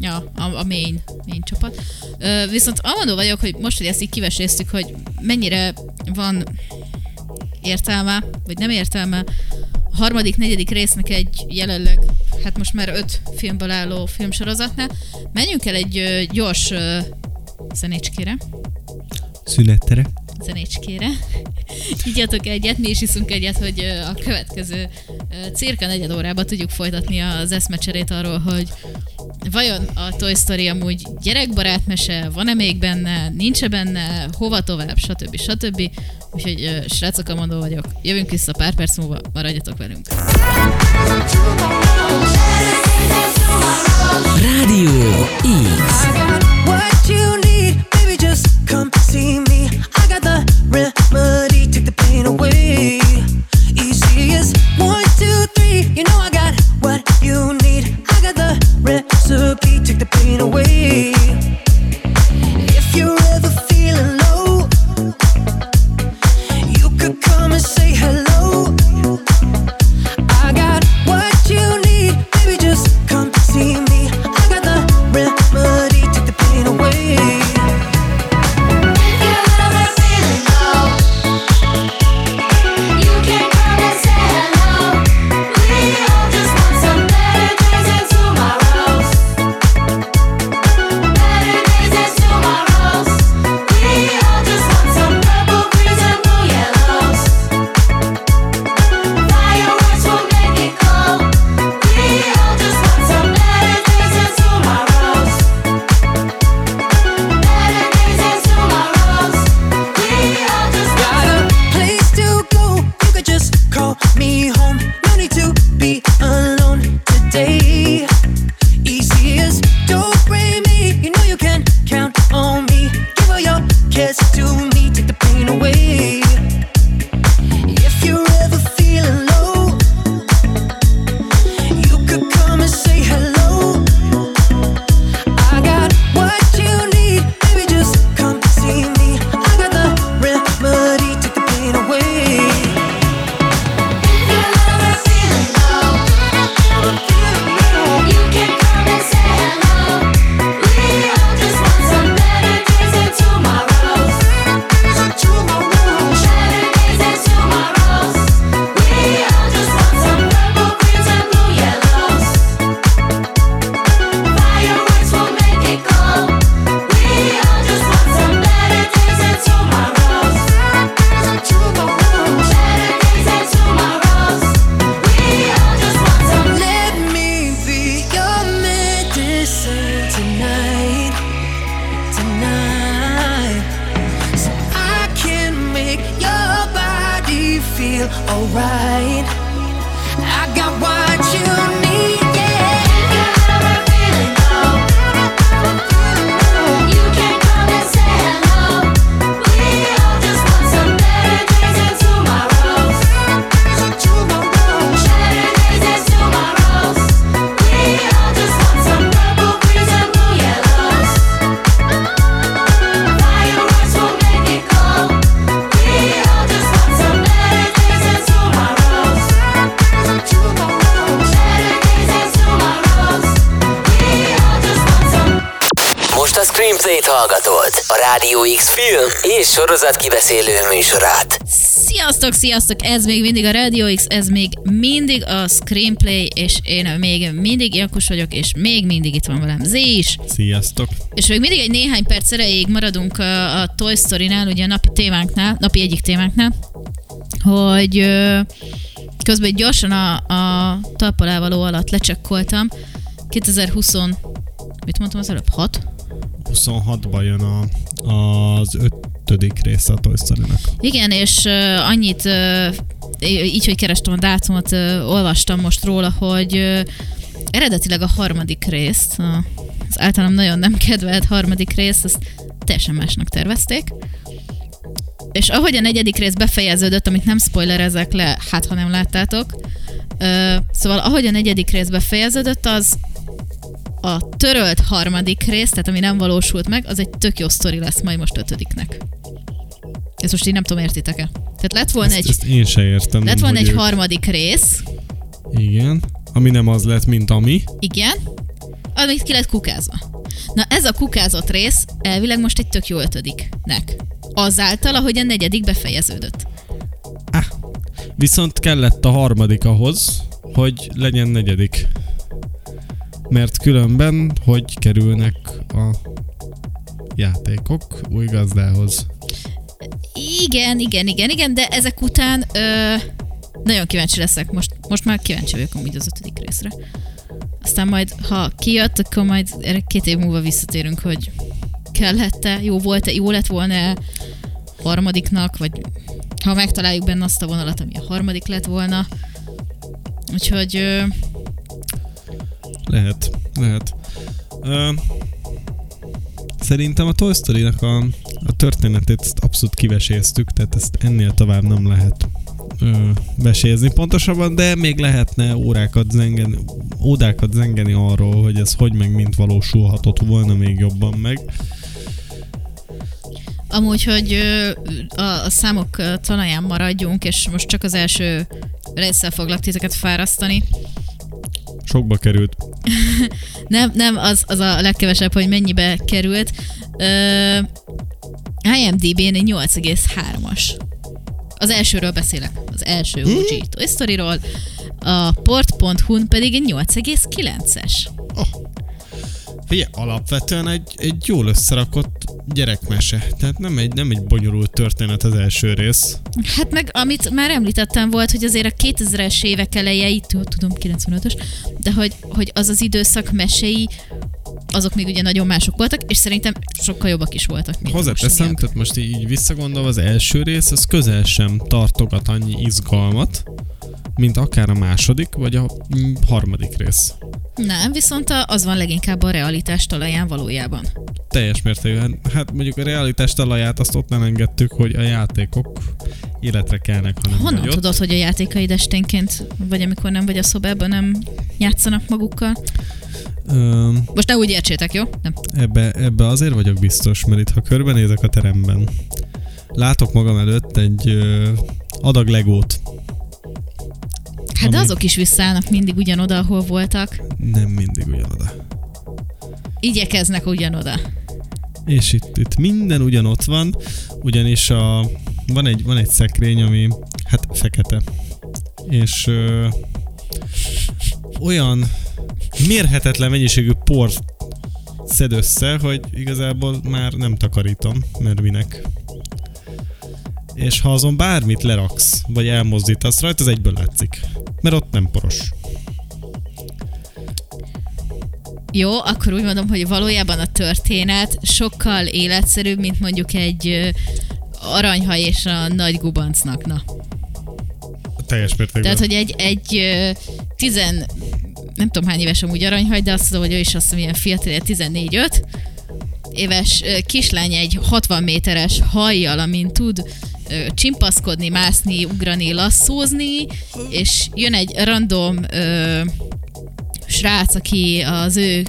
ja, a, a main, main csapat. Ö, viszont amondó vagyok, hogy most, hogy ezt így kiveséztük, hogy mennyire van értelme, vagy nem értelme a harmadik, negyedik résznek egy jelenleg, hát most már öt filmből álló filmsorozatnál. Menjünk el egy ö, gyors ö, zenécskére. Szünettere. zenécskére. (laughs) Igyatok egyet, mi is iszunk egyet, hogy ö, a következő cirka negyed órában tudjuk folytatni az eszmecserét arról, hogy vajon a Toy Story amúgy gyerekbarát mese, van-e még benne, nincs-e benne, hova tovább, stb. stb. Úgyhogy srácok, amondó vagyok. Jövünk vissza pár perc múlva, maradjatok velünk. Rádió X. I got what you need, baby. Just come see me. I got the remedy, take the pain away. Take the pain away. Rádió X film és sorozat kibeszélő műsorát. Sziasztok, sziasztok! Ez még mindig a Radio X, ez még mindig a Screenplay, és én még mindig Jankus vagyok, és még mindig itt van velem Z is. Sziasztok! És még mindig egy néhány perc erejéig maradunk a, a Toy Story-nál, ugye a napi témánknál, napi egyik témánknál, hogy ö, közben gyorsan a, a talpalávaló alatt lecsekkoltam. 2020, mit mondtam az előbb? 6? 26-ban jön a, az ötödik része a Toy Story-nak. Igen, és uh, annyit, uh, így, hogy kerestem a dátumot, uh, olvastam most róla, hogy uh, eredetileg a harmadik részt, a, az általam nagyon nem kedvelt harmadik részt, azt teljesen másnak tervezték. És ahogy a negyedik rész befejeződött, amit nem spoilerezek le, hát ha nem láttátok, uh, szóval ahogy a negyedik rész befejeződött, az a törölt harmadik rész, tehát ami nem valósult meg, az egy tök jó sztori lesz majd most ötödiknek. Ezt most így nem tudom, értitek-e? Tehát lett volna Ezt, egy, ezt én se értem. lett volna egy ők- harmadik rész, Igen. Ami nem az lett, mint ami. igen, amit ki lett kukázva. Na ez a kukázott rész elvileg most egy tök jó ötödiknek. Azáltal, ahogy a negyedik befejeződött. Ah. Viszont kellett a harmadik ahhoz, hogy legyen negyedik. Mert különben, hogy kerülnek a játékok új gazdához. Igen, igen, igen, igen, de ezek után ö, nagyon kíváncsi leszek. Most, most már kíváncsi vagyok amúgy az ötödik részre. Aztán majd, ha kijött, akkor majd erre két év múlva visszatérünk, hogy kellett-e, jó volt-e, jó lett volna harmadiknak, vagy ha megtaláljuk benne azt a vonalat, ami a harmadik lett volna. Úgyhogy ö, Lehet, lehet. Ö, szerintem a Toy Story-nak a, a történetét abszolút kiveséztük, tehát ezt ennél tovább nem lehet ö, pontosabban, de még lehetne órákat zengeni, ódákat zengeni arról, hogy ez hogy meg mint valósulhatott volna még jobban meg. amúgy, hogy a, számok talaján maradjunk, és most csak az első résszel foglak titeket fárasztani. Sokba került. (laughs) Nem, nem, az, az a legkevesebb, hogy mennyibe került. Ö, IMDb-n egy 8,3-as. Az elsőről beszélek, az első OG Toy Story-ról. A port.hu-n pedig egy 8,9-es. Figyelj, alapvetően egy, egy jól összerakott gyerekmese. Tehát nem egy, nem egy bonyolult történet az első rész. Hát meg, amit már említettem volt, hogy azért a 2000-es évek eleje, itt tudom, 95-ös, de hogy, hogy az az időszak meséi, azok még ugye nagyon mások voltak, és szerintem sokkal jobbak is voltak. mint Hozzáteszem, tehát most így, visszagondolva az első rész, az közel sem tartogat annyi izgalmat, mint akár a második, vagy a harmadik rész. Nem, viszont az van leginkább a realitás talaján valójában. Teljes mértékben. Hát mondjuk a realitás talaját azt ott nem engedtük, hogy a játékok életre kelnek, hanem Honnan vagy tudod, hogy a játékaid esténként, vagy amikor nem vagy a szobában, nem játszanak magukkal? Öm, Most ne úgy értsétek, jó? Nem. Ebbe, ebbe azért vagyok biztos, mert itt ha körbenézek a teremben, látok magam előtt egy ö, adag legót. Hát de azok is visszaállnak mindig ugyanoda, ahol voltak. Nem mindig ugyanoda. Igyekeznek ugyanoda. És itt, itt minden ugyanott van, ugyanis a, van, egy, van egy szekrény, ami hát fekete. És ö, olyan mérhetetlen mennyiségű port szed össze, hogy igazából már nem takarítom, mert minek. És ha azon bármit leraksz, vagy elmozdítasz rajta, az egyből látszik. Mert ott nem poros. Jó, akkor úgy mondom, hogy valójában a történet sokkal életszerűbb, mint mondjuk egy aranyhaj és a nagy gubancnak. Na. Teljes mértékben. Tehát, hogy egy, egy tizen, nem tudom hány éves amúgy aranyhagy, de azt tudom, hogy ő is azt hiszem ilyen fiatal, 14-5 éves kislány egy 60 méteres hajjal, amin tud csimpaszkodni, mászni, ugrani, lasszózni, és jön egy random ö, srác, aki az ő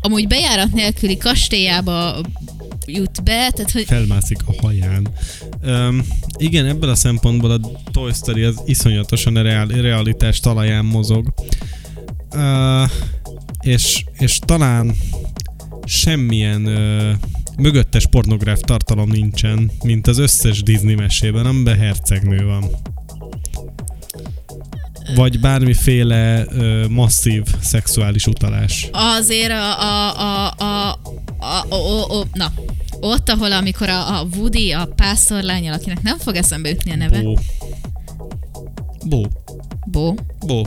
amúgy bejárat nélküli kastélyába jut be, tehát hogy felmászik a haján. Um, igen, ebből a szempontból a Toy Story az iszonyatosan a reál, realitás talaján mozog. Uh, és, és talán semmilyen uh, mögöttes pornográf tartalom nincsen, mint az összes Disney mesében, amiben hercegnő van. Vagy bármiféle uh, masszív szexuális utalás. azért a, a, a, a, a, a, a, a na, ott, ahol amikor a, a Woody, a pásztorlányal, akinek nem fog eszembe jutni a neve, Bó. Bó. Bo, Bó.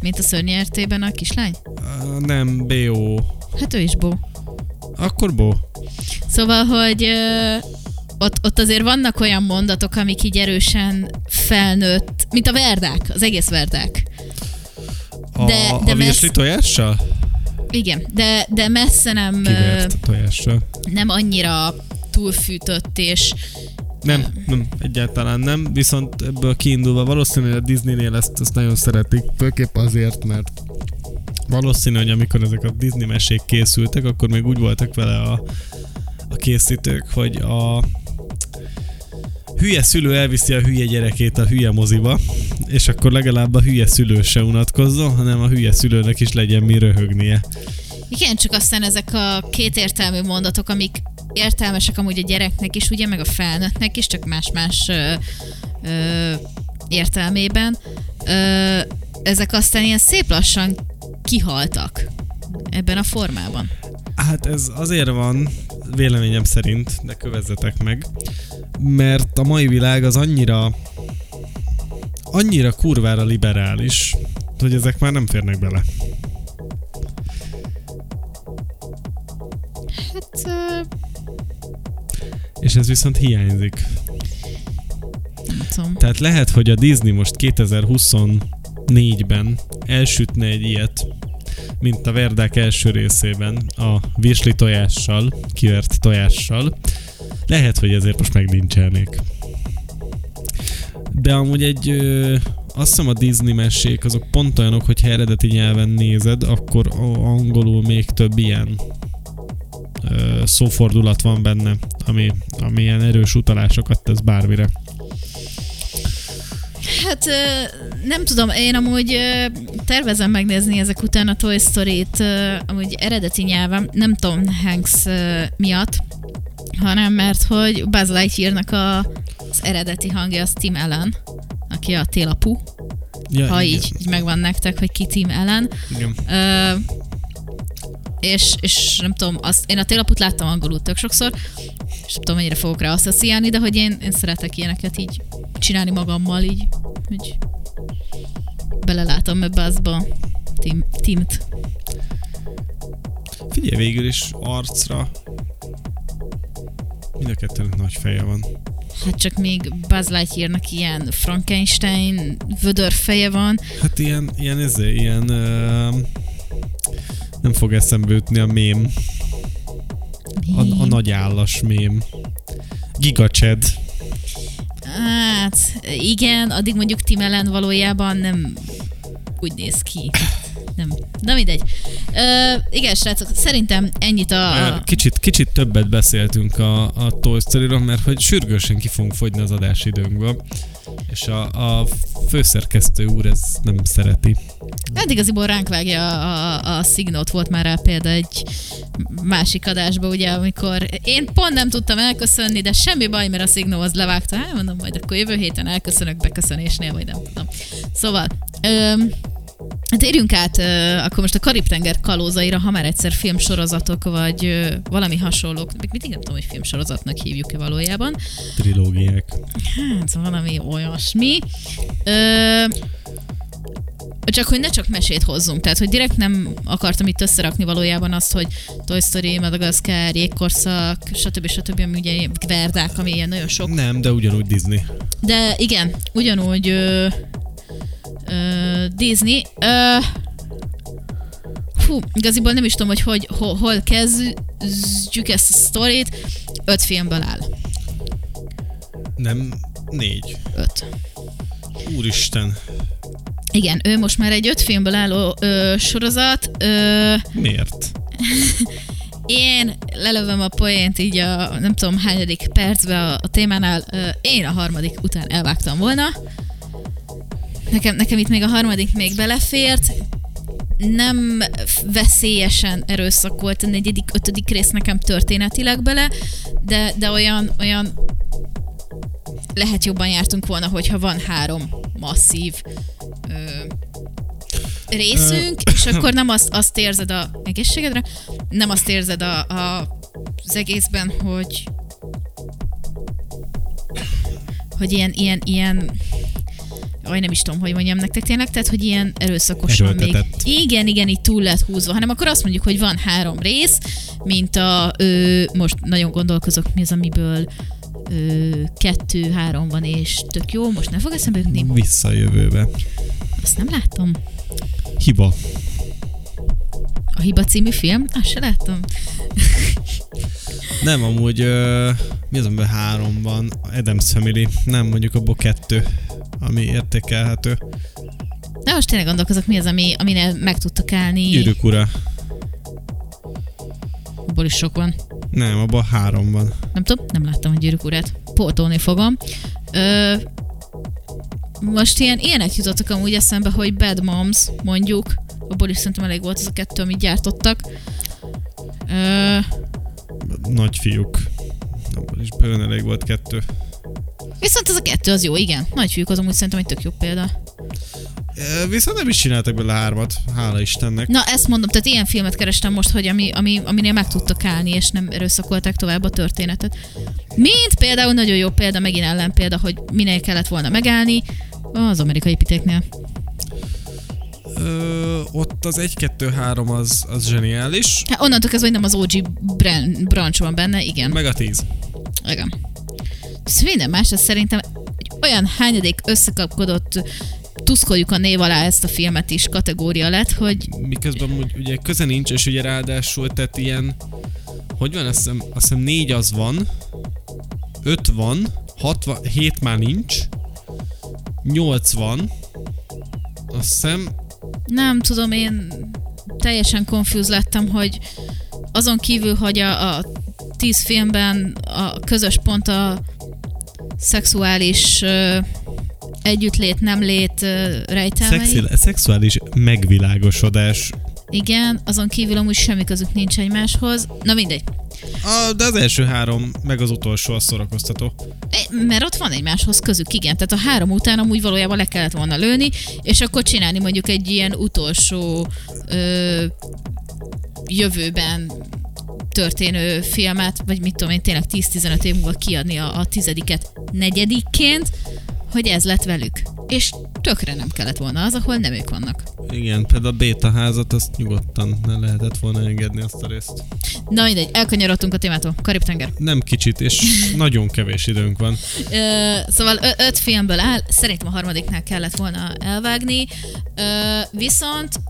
mint a szörnyertében a kislány? Uh, nem, B.O. Hát ő is Bo. Akkor Bó. Szóval, hogy ö, ott, ott azért vannak olyan mondatok, amik így erősen felnőtt, mint a verdák, az egész verdák. A, De- a de virsli messz- tojással? Igen, de, de messze nem, Kivert tojással. nem annyira túlfűtött, és Nem, nem, egyáltalán nem, viszont ebből kiindulva valószínűleg a Disneynél ezt, ezt nagyon szeretik, főképp azért, mert valószínű, hogy amikor ezek a Disney mesék készültek, akkor még úgy voltak vele a, a készítők, hogy a hülye szülő elviszi a hülye gyerekét a hülye moziba, és akkor legalább a hülye szülő se unatkozzon, hanem a hülye szülőnek is legyen mi röhögnie. Igen, csak aztán ezek a kétértelmű mondatok, amik értelmesek amúgy a gyereknek is, ugye, meg a felnőttnek is, csak más-más ö, ö, értelmében. Ö, ezek aztán ilyen szép lassan kihaltak ebben a formában. Hát ez azért van, véleményem szerint, de kövezzetek meg, mert a mai világ az annyira annyira kurvára liberális, hogy ezek már nem férnek bele. Hát, ö, És ez viszont hiányzik. Tudom. Tehát lehet, hogy a Disney most 2024-ben elsütne egy ilyet, mint a Verdák első részében, a virsli tojással, kivert tojással. Lehet, hogy ezért most meglincselnék. De amúgy egy, ö, azt hiszem a Disney mesék azok pont olyanok, hogyha eredeti nyelven nézed, akkor angolul még több ilyen ö, szófordulat van benne, ami, ami ilyen erős utalásokat tesz bármire. Hát nem tudom, én amúgy tervezem megnézni ezek után a Toy Story-t amúgy eredeti nyelven, nem Tom Hanks miatt, hanem mert hogy Buzz Lightyearnak a, az eredeti hangja az Tim Allen, aki a télapu, Ja, ha igen. így, így megvan nektek, hogy ki Tim Allen. Igen. Ö, és, és nem tudom, azt, én a télaput láttam angolul tök sokszor, és nem tudom, mennyire fogok rá asszociálni, de hogy én, én szeretek ilyeneket így csinálni magammal, így, hogy belelátom ebbe azba Tim, Timt. Figyelj, végül is arcra mind a kettőnek nagy feje van. Hát csak még Buzz Lightyearnak ilyen Frankenstein vödör feje van. Hát ilyen, ilyen ezé, ilyen ö, nem fog eszembe jutni a mém, a, a nagy állas mém. Gigachad. Hát igen, addig mondjuk Tim Allen valójában nem úgy néz ki. Nem. Na mindegy. Ö, igen, srácok, szerintem ennyit a... a Kicsit, kicsit többet beszéltünk a, a Toy mert hogy sürgősen ki fogunk fogyni az adásidőnkből, és a, a főszerkesztő úr ezt nem szereti. Hát igaziból ránk vágja a, a, a szignót, volt már rá példa egy másik adásban, ugye, amikor én pont nem tudtam elköszönni, de semmi baj, mert a szignó az levágta. Hát mondom, majd akkor jövő héten elköszönök beköszönésnél, vagy nem tudom. Szóval, öm, Térjünk át akkor most a Karib-tenger kalózaira, ha már egyszer filmsorozatok, vagy valami hasonlók. Még mindig nem tudom, hogy filmsorozatnak hívjuk-e valójában. Trilógiák. Hát valami olyasmi. Ö, csak hogy ne csak mesét hozzunk, tehát hogy direkt nem akartam itt összerakni valójában azt, hogy Toy Story, Madagascar, Jégkorszak, stb. stb. ami ugye verdák, ami ilyen nagyon sok. Nem, de ugyanúgy Disney. De igen, ugyanúgy ö, Ö, Disney. Ö, Hú, igaziból nem is tudom, hogy, hogy hol, hol kezdjük ezt a sztorit. Öt filmből áll. Nem négy. Öt. Úristen. Igen, ő most már egy öt filmből álló ö, sorozat. Ö, Miért? (laughs) én lelövöm a poént így a nem tudom hányadik percbe a, a témánál. Ö, én a harmadik után elvágtam volna. Nekem, nekem itt még a harmadik még belefért. Nem veszélyesen erőszakolt a negyedik, ötödik rész nekem történetileg bele, de, de olyan, olyan lehet jobban jártunk volna, hogyha van három masszív ö, részünk, és (laughs) akkor nem azt, azt érzed a egészségedre, nem azt érzed a, a, az egészben, hogy hogy ilyen, ilyen, ilyen Aj, nem is tudom, hogy mondjam nektek tényleg, tehát, hogy ilyen erőszakosan még. Igen, igen, így túl lett húzva, hanem akkor azt mondjuk, hogy van három rész, mint a, ö, most nagyon gondolkozok, mi az, amiből ö, kettő-három van, és tök jó, most nem fog eszembe jutni. Visszajövőbe. Azt nem láttam. Hiba. A Hiba című film? Azt se láttam. Nem, amúgy ö, mi az, amiben három van? Adams Family. Nem, mondjuk abból kettő, ami értékelhető. De most tényleg gondolkozok, mi az, ami, aminél meg tudtak állni. Gyűrűk ura. Abból is sok van. Nem, abban három van. Nem tudom, nem láttam a gyűrűk urát. Pótolni fogom. Ö, most ilyen, ilyenek jutottak amúgy eszembe, hogy Bad Moms, mondjuk. Abból is szerintem elég volt az a kettő, amit gyártottak. Ö, Nagy fiúk. Abban is bőven elég volt kettő. Viszont ez a kettő az jó, igen. Nagyfiúk az amúgy szerintem egy tök jó példa. Viszont nem is csináltak bele hármat, hála Istennek. Na, ezt mondom, tehát ilyen filmet kerestem most, hogy ami, ami, aminél meg tudtak állni, és nem erőszakolták tovább a történetet. Mint például nagyon jó példa, megint ellenpélda, hogy minél kellett volna megállni, az amerikai pitéknél. Ö, ott az 1-2-3 az, az zseniális. Hát onnantól kezdve, hogy nem az OG branch van benne, igen. Meg a 10. Igen. Ez minden más, ez szerintem egy olyan hányadék összekapkodott tuszkoljuk a név alá ezt a filmet is kategória lett, hogy Miközben ugye köze nincs, és ugye ráadásul, tehát ilyen, hogy van, azt hiszem, azt hiszem négy az van, öt van, hat van, hét már nincs, nyolc van, azt hiszem, nem tudom, én teljesen confused lettem, hogy azon kívül, hogy a, a tíz filmben a közös pont a szexuális együttlét, nem lét rejtelmei. szexi, szexuális megvilágosodás. Igen, azon kívül amúgy semmi közük nincs egymáshoz. Na mindegy. A, de az első három, meg az utolsó az szórakoztató. É, Mert ott van egymáshoz közük, igen. Tehát a három után amúgy valójában le kellett volna lőni, és akkor csinálni mondjuk egy ilyen utolsó ö, jövőben történő filmet, vagy mit tudom én, tényleg 10-15 év múlva kiadni a, a tizediket negyedikként, hogy ez lett velük. És tökre nem kellett volna az, ahol nem ők vannak. Igen, például a béta házat, azt nyugodtan ne lehetett volna engedni azt a részt. Na mindegy, elkanyarodtunk a témától. Karib-tenger. Nem kicsit, és (laughs) nagyon kevés időnk van. Ö, szóval ö- öt filmből áll, szerintem a harmadiknál kellett volna elvágni, ö, viszont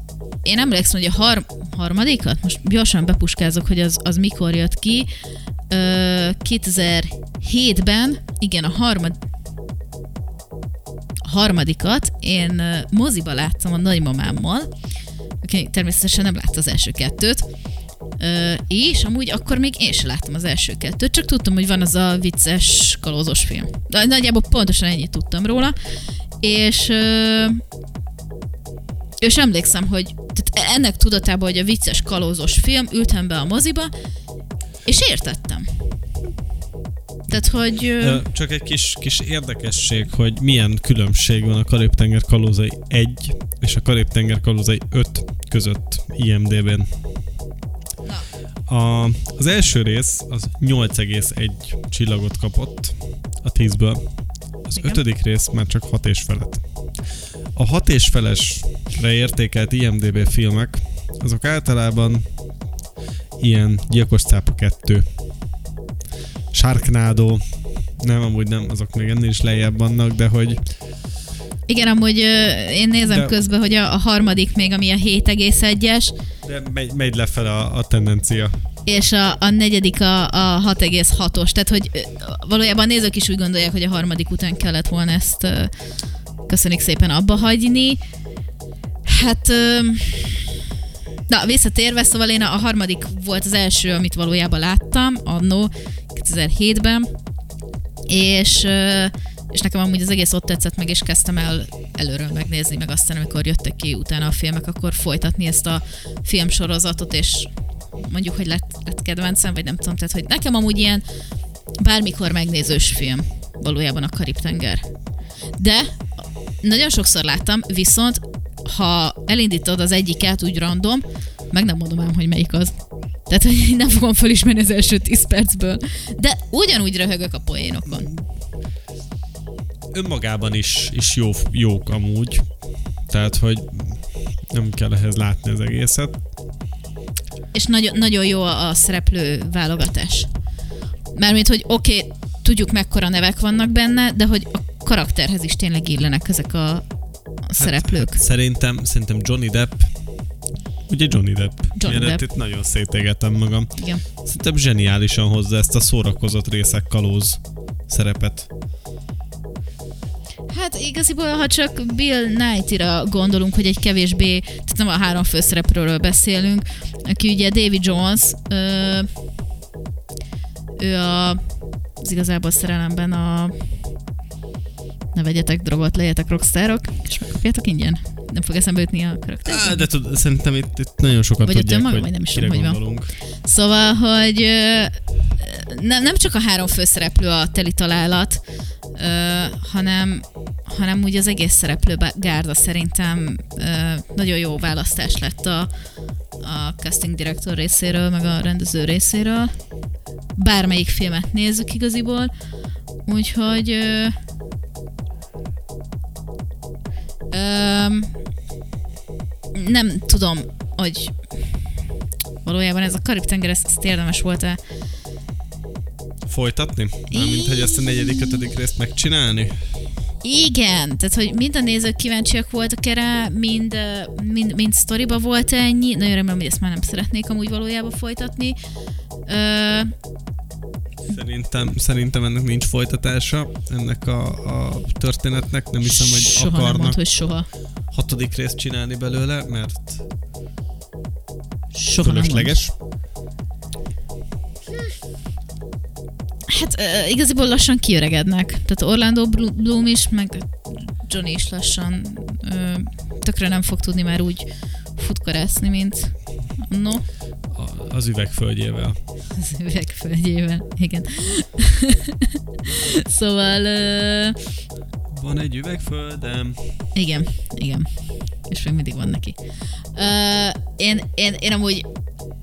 én emlékszem, hogy a har- harmadikat, most gyorsan bepuskázok, hogy az, az mikor jött ki, ö, 2007-ben, igen, a harmad harmadikat én moziba láttam a nagymamámmal, aki természetesen nem látta az első kettőt, Ö, és amúgy akkor még én sem láttam az első kettőt, csak tudtam, hogy van az a vicces, kalózos film. De nagyjából pontosan ennyit tudtam róla. És, ö, és emlékszem, hogy tehát ennek tudatában, hogy a vicces, kalózos film, ültem be a moziba, és értettem. Tehát, hogy... Csak egy kis, kis érdekesség, hogy milyen különbség van a Karib-tenger kalózai 1 és a Karib-tenger kalózai 5 között IMDB-n. A, az első rész az 8,1 csillagot kapott a 10-ből. Az Igen. ötödik rész már csak 6 és felett. A 6 és felesre értékelt IMDB filmek, azok általában ilyen Gyilkos cápa 2, Sharknado, nem, amúgy nem, azok még ennél is lejjebb vannak, de hogy Igen, amúgy ö, én nézem De- közben, hogy a, a harmadik még, ami a 7,1-es, De megy, megy lefele a, a tendencia. és a, a negyedik a, a 6,6-os. Tehát, hogy ö, valójában a nézők is úgy gondolják, hogy a harmadik után kellett volna ezt ö, köszönjük szépen abba hagyni. Hát... Na, visszatérve, szóval én a, harmadik volt az első, amit valójában láttam, annó 2007-ben, és, és nekem amúgy az egész ott tetszett meg, és kezdtem el előről megnézni, meg aztán, amikor jöttek ki utána a filmek, akkor folytatni ezt a filmsorozatot, és mondjuk, hogy lett, lett kedvencem, vagy nem tudom, tehát, hogy nekem amúgy ilyen bármikor megnézős film valójában a Karib-tenger. De nagyon sokszor láttam, viszont ha elindítod az egyiket úgy random, meg nem mondom ám, hogy melyik az. Tehát, hogy én nem fogom felismerni az első 10 percből. De ugyanúgy röhögök a poénokon. Önmagában is, is jó, jók amúgy. Tehát, hogy nem kell ehhez látni az egészet. És nagyon, nagyon jó a, a szereplő válogatás. Mármint, hogy oké, okay, tudjuk mekkora nevek vannak benne, de hogy a karakterhez is tényleg illenek ezek a, a szereplők. Hát, szerintem, szerintem Johnny Depp Ugye Johnny Depp. Johnny Depp. itt nagyon szétégetem magam. Igen. Szerintem zseniálisan hozza ezt a szórakozott részek kalóz szerepet. Hát igaziból, ha csak Bill Knighty-ra gondolunk, hogy egy kevésbé, tehát nem a három főszereplőről beszélünk, aki ugye David Jones, ö, ő a, az igazából szerelemben a ne vegyetek drogot, legyetek rockstárok, és megkapjátok ingyen. Nem fog eszembe jutni a karakter. Á, de tud, szerintem itt, itt nagyon sokat Vagy tudják, önmaga, hogy nem is tudom, hogy van. Szóval, hogy ö, nem, csak a három főszereplő a teli találat, hanem, hanem úgy az egész szereplő gárda szerintem nagyon jó választás lett a, a casting director részéről, meg a rendező részéről. Bármelyik filmet nézzük igaziból. Úgyhogy ö, ö, nem tudom, hogy valójában ez a Karib-tenger, ezt, ezt érdemes volt-e Folytatni? Mármint, hogy ezt a negyedik, ötödik részt megcsinálni? Igen, tehát hogy mind a nézők kíváncsiak voltak erre, mind, mind, mind sztoriba volt ennyi. Nagyon remélem, hogy ezt már nem szeretnék amúgy valójában folytatni. Ö, Szerintem, szerintem ennek nincs folytatása, ennek a, a történetnek. Nem hiszem, hogy soha nem akarnak mond, hogy soha. hatodik részt csinálni belőle, mert Soha nem mond. fölösleges. Hát ö, igaziból lassan kiöregednek. Tehát Orlando Bloom is, meg Johnny is lassan ö, tökre nem fog tudni már úgy futkorászni, mint no, A- Az üvegföldjével. Az üvegföldjében. Igen. (laughs) szóval ö, Van egy üvegföldem. Igen, igen. És még mindig van neki. Uh, én, én, én amúgy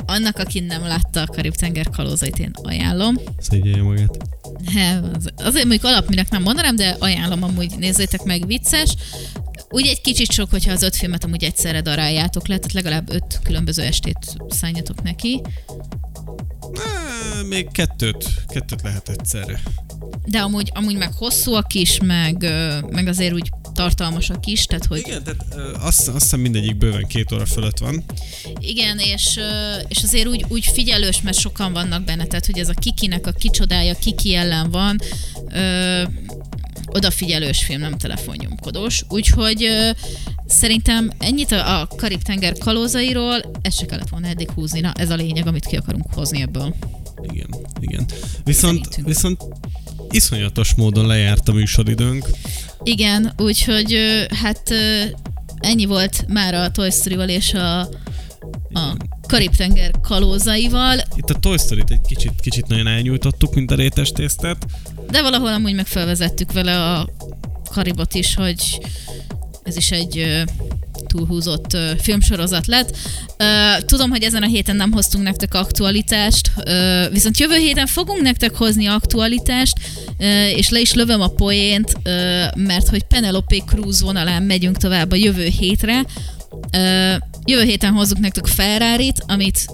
annak, aki nem látta a Karib-tenger kalózait, én ajánlom. Szégyelje magát. Az, azért mondjuk alapműnek nem mondanám, de ajánlom amúgy nézzétek meg, vicces. Úgy egy kicsit sok, hogyha az öt filmet amúgy egyszerre daráljátok le, tehát legalább öt különböző estét szálljatok neki. Még kettőt, kettőt lehet egyszerre. De amúgy, amúgy meg hosszúak is, meg, ö, meg azért úgy tartalmasak is, tehát hogy Igen, tehát azt, azt hiszem mindegyik bőven két óra fölött van. Igen, és, és azért úgy, úgy figyelős, mert sokan vannak benne, tehát hogy ez a kikinek a kicsodája, kiki ellen van, ö, odafigyelős film, nem telefonnyomkodós. Úgyhogy ö, szerintem ennyit a, a Karib-tenger kalózairól, ezt se kellett volna eddig húzni. Na, ez a lényeg, amit ki akarunk hozni ebből. Igen, igen. Viszont, Szerintünk. viszont iszonyatos módon lejárt a műsoridőnk. Igen, úgyhogy hát ennyi volt már a Toy Story-val és a, a Karib-tenger kalózaival. Itt a Toy Story-t egy kicsit, kicsit nagyon elnyújtottuk, mint a rétes tésztát. De valahol amúgy meg felvezettük vele a karibot is, hogy ez is egy túlhúzott filmsorozat lett. Tudom, hogy ezen a héten nem hoztunk nektek aktualitást, viszont jövő héten fogunk nektek hozni aktualitást, és le is lövöm a poént, mert hogy Penelope Cruz vonalán megyünk tovább a jövő hétre. Jövő héten hozzuk nektek a ferrari amit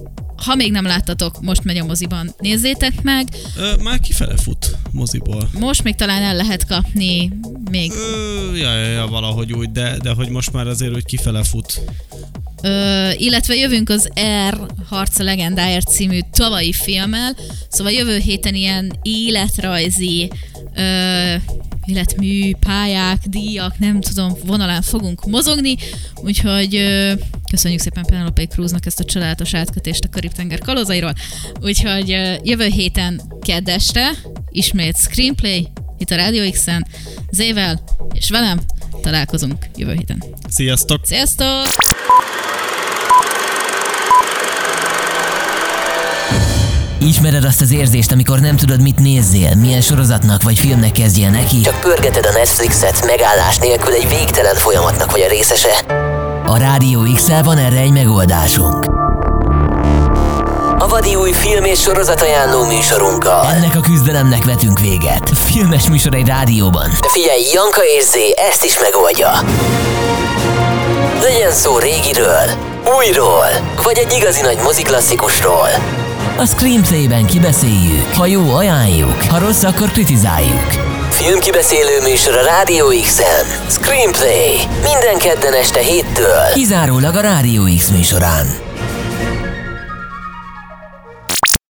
ha még nem láttatok, most megy a moziban, nézzétek meg. Ö, már kifele fut moziból. Most még talán el lehet kapni még Ö, ja, ja, ja, valahogy úgy, de, de hogy most már azért úgy kifele fut. Ö, illetve jövünk az R Harca legendáért című tavalyi filmmel, szóval jövő héten ilyen életrajzi ö, életmű, pályák, díjak, nem tudom, vonalán fogunk mozogni, úgyhogy ö, köszönjük szépen Penelope Cruznak ezt a csodálatos átkötést a Karib-tenger kalózairól, úgyhogy ö, jövő héten keddestre ismét screenplay itt a Radio X-en, Zével és velem találkozunk jövő héten. Sziasztok! Sziasztok! Ismered azt az érzést, amikor nem tudod, mit nézzél, milyen sorozatnak vagy filmnek kezdjél neki? Csak pörgeted a Netflixet megállás nélkül egy végtelen folyamatnak vagy a részese. A Rádió x van erre egy megoldásunk. A vadi új film és sorozat ajánló műsorunkkal. Ennek a küzdelemnek vetünk véget. Filmes műsor egy rádióban. Figyelj, Janka és Zé ezt is megoldja. Legyen szó régiről, újról, vagy egy igazi nagy moziklasszikusról. A Screenplay-ben kibeszéljük. Ha jó, ajánljuk. Ha rossz, akkor kritizáljuk. Filmkibeszélő műsor a Rádió X-en. Screenplay. Minden kedden este héttől. Kizárólag a Rádió X műsorán.